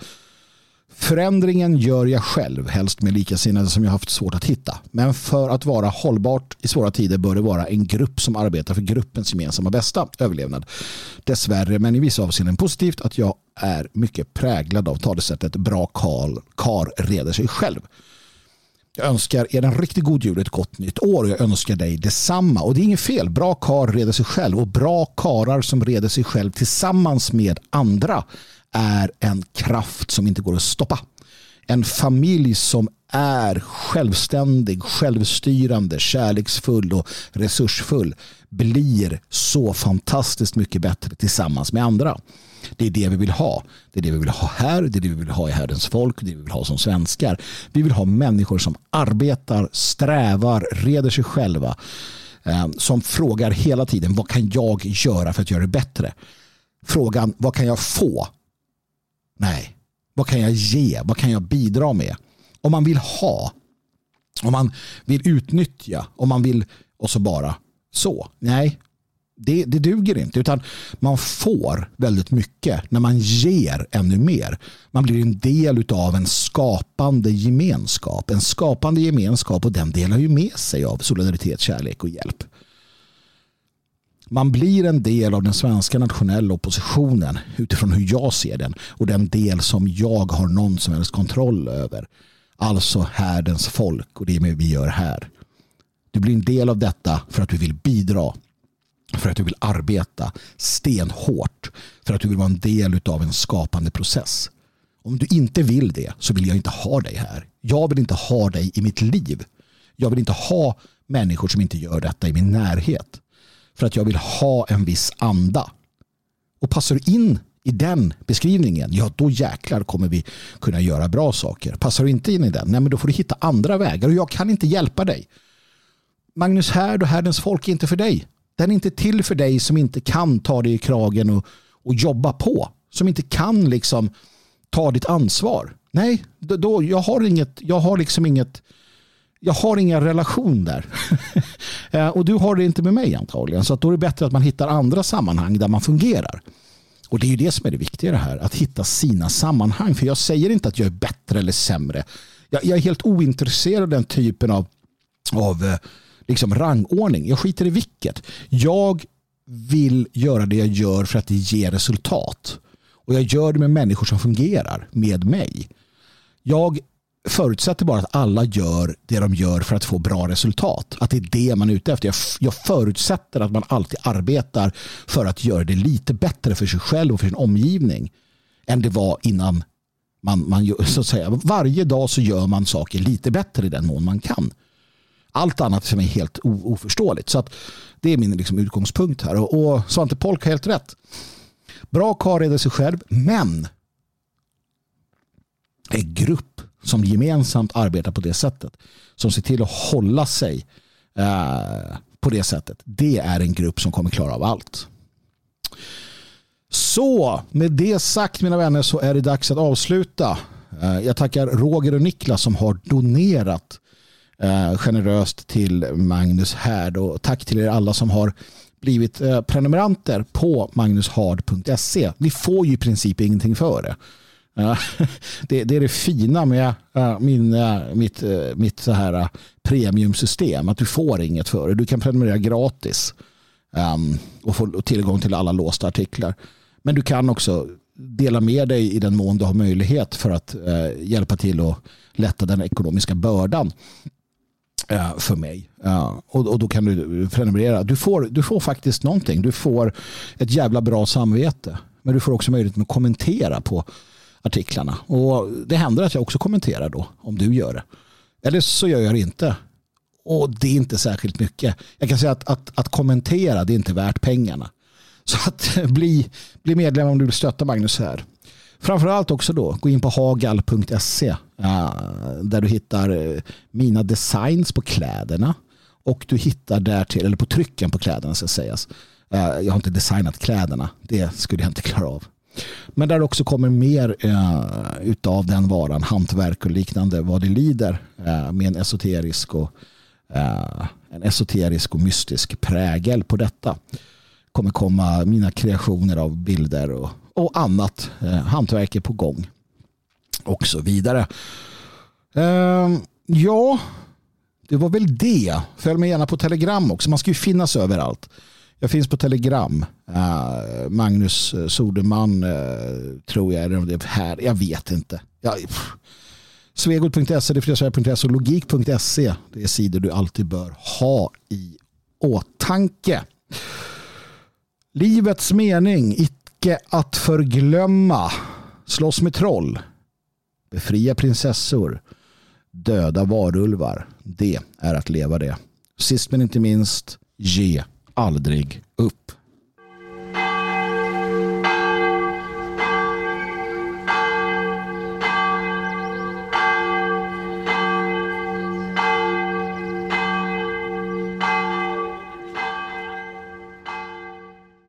Förändringen gör jag själv, helst med likasinnade som jag haft svårt att hitta. Men för att vara hållbart i svåra tider bör det vara en grupp som arbetar för gruppens gemensamma bästa överlevnad. Dessvärre, men i vissa avseenden positivt, att jag är mycket präglad av talesättet bra karl, kar reder sig själv. Jag önskar er en riktigt god jul och ett gott nytt år och jag önskar dig detsamma. Och det är inget fel. Bra kar reder sig själv och bra karar som reder sig själv tillsammans med andra är en kraft som inte går att stoppa. En familj som är självständig, självstyrande, kärleksfull och resursfull blir så fantastiskt mycket bättre tillsammans med andra. Det är det vi vill ha. Det är det vi vill ha här, det är det vi vill ha i Herrens folk, det är det vi vill ha som svenskar. Vi vill ha människor som arbetar, strävar, reder sig själva. Eh, som frågar hela tiden vad kan jag göra för att göra det bättre? Frågan vad kan jag få? Nej, vad kan jag ge? Vad kan jag bidra med? Om man vill ha, om man vill utnyttja, om man vill och så bara så. Nej, det, det duger inte. Utan man får väldigt mycket när man ger ännu mer. Man blir en del av en skapande gemenskap. En skapande gemenskap och den delar ju med sig av solidaritet, kärlek och hjälp. Man blir en del av den svenska nationella oppositionen utifrån hur jag ser den och den del som jag har någon som helst kontroll över. Alltså härdens folk och det vi gör här. Du blir en del av detta för att du vill bidra. För att du vill arbeta stenhårt. För att du vill vara en del av en skapande process. Om du inte vill det så vill jag inte ha dig här. Jag vill inte ha dig i mitt liv. Jag vill inte ha människor som inte gör detta i min närhet. För att jag vill ha en viss anda. Och passar du in i den beskrivningen, ja då jäklar kommer vi kunna göra bra saker. Passar du inte in i den, nej men då får du hitta andra vägar och jag kan inte hjälpa dig. Magnus Härd och Härdens folk är inte för dig. Den är inte till för dig som inte kan ta dig i kragen och, och jobba på. Som inte kan liksom ta ditt ansvar. Nej, då, då, jag har inget, jag har liksom inget, jag har ingen relation där. Eh, och du har det inte med mig antagligen. Så att då är det bättre att man hittar andra sammanhang där man fungerar. Och det är ju det som är det viktiga det här. Att hitta sina sammanhang. För jag säger inte att jag är bättre eller sämre. Jag, jag är helt ointresserad av den typen av, av eh, liksom rangordning. Jag skiter i vilket. Jag vill göra det jag gör för att det ger resultat. Och jag gör det med människor som fungerar med mig. Jag förutsätter bara att alla gör det de gör för att få bra resultat. Att det är det man är ute efter. Jag förutsätter att man alltid arbetar för att göra det lite bättre för sig själv och för sin omgivning än det var innan man, man så att säga, varje dag så gör man saker lite bättre i den mån man kan. Allt annat för mig är helt oförståeligt. Så att det är min liksom utgångspunkt här. Och, och Svante Polk har helt rätt. Bra karl sig själv, men en grupp som gemensamt arbetar på det sättet. Som ser till att hålla sig eh, på det sättet. Det är en grupp som kommer klara av allt. Så med det sagt mina vänner så är det dags att avsluta. Eh, jag tackar Roger och Niklas som har donerat eh, generöst till Magnus Härd och tack till er alla som har blivit eh, prenumeranter på magnushard.se. Ni får ju i princip ingenting för det. Eh, det, det, är det fina med eh, min, eh, mitt, mitt så här premiumsystem. Att du får inget för det. Du kan prenumerera gratis ehm, och få tillgång till alla låsta artiklar. Men du kan också dela med dig i den mån du har möjlighet för att hjälpa till att lätta den ekonomiska bördan Eh, för mig. Eh, och, och, då kan du prenumerera. Du får, du får faktiskt någonting. Du får ett jävla bra samvete. Men du får också möjlighet att kommentera på artiklarna. Och det händer att jag också kommenterar då om du gör det. Eller så gör jag det inte. Och det är inte särskilt mycket. Jag kan säga att, att, att kommentera det är inte värt pengarna. Så att bli, bli medlem om du vill stötta Magnus här. Framförallt också då, gå in på hagal.se där du hittar eh, mina designs på kläderna och du hittar där till, eller på trycken på kläderna ska sägas. Eh, jag har inte designat kläderna, det skulle jag inte klara av. Men där också kommer mer eh, utav den varan, hantverk och liknande, vad det lider med en esoterisk och en esoterisk och mystisk prägel på detta. kommer komma mina kreationer av bilder och, och annat. Hantverk är på gång. Och så vidare. Eh, ja, det var väl det. Följ mig gärna på Telegram också. Man ska ju finnas överallt. Jag finns på Telegram. Uh, Magnus eh, Soderman uh, tror jag. är det här. Jag vet inte. Jag, Svegot.se, och logik.se. Det är sidor du alltid bör ha i åtanke. Livets mening, icke att förglömma. Slåss med troll. Befria prinsessor. Döda varulvar. Det är att leva det. Sist men inte minst, ge aldrig upp.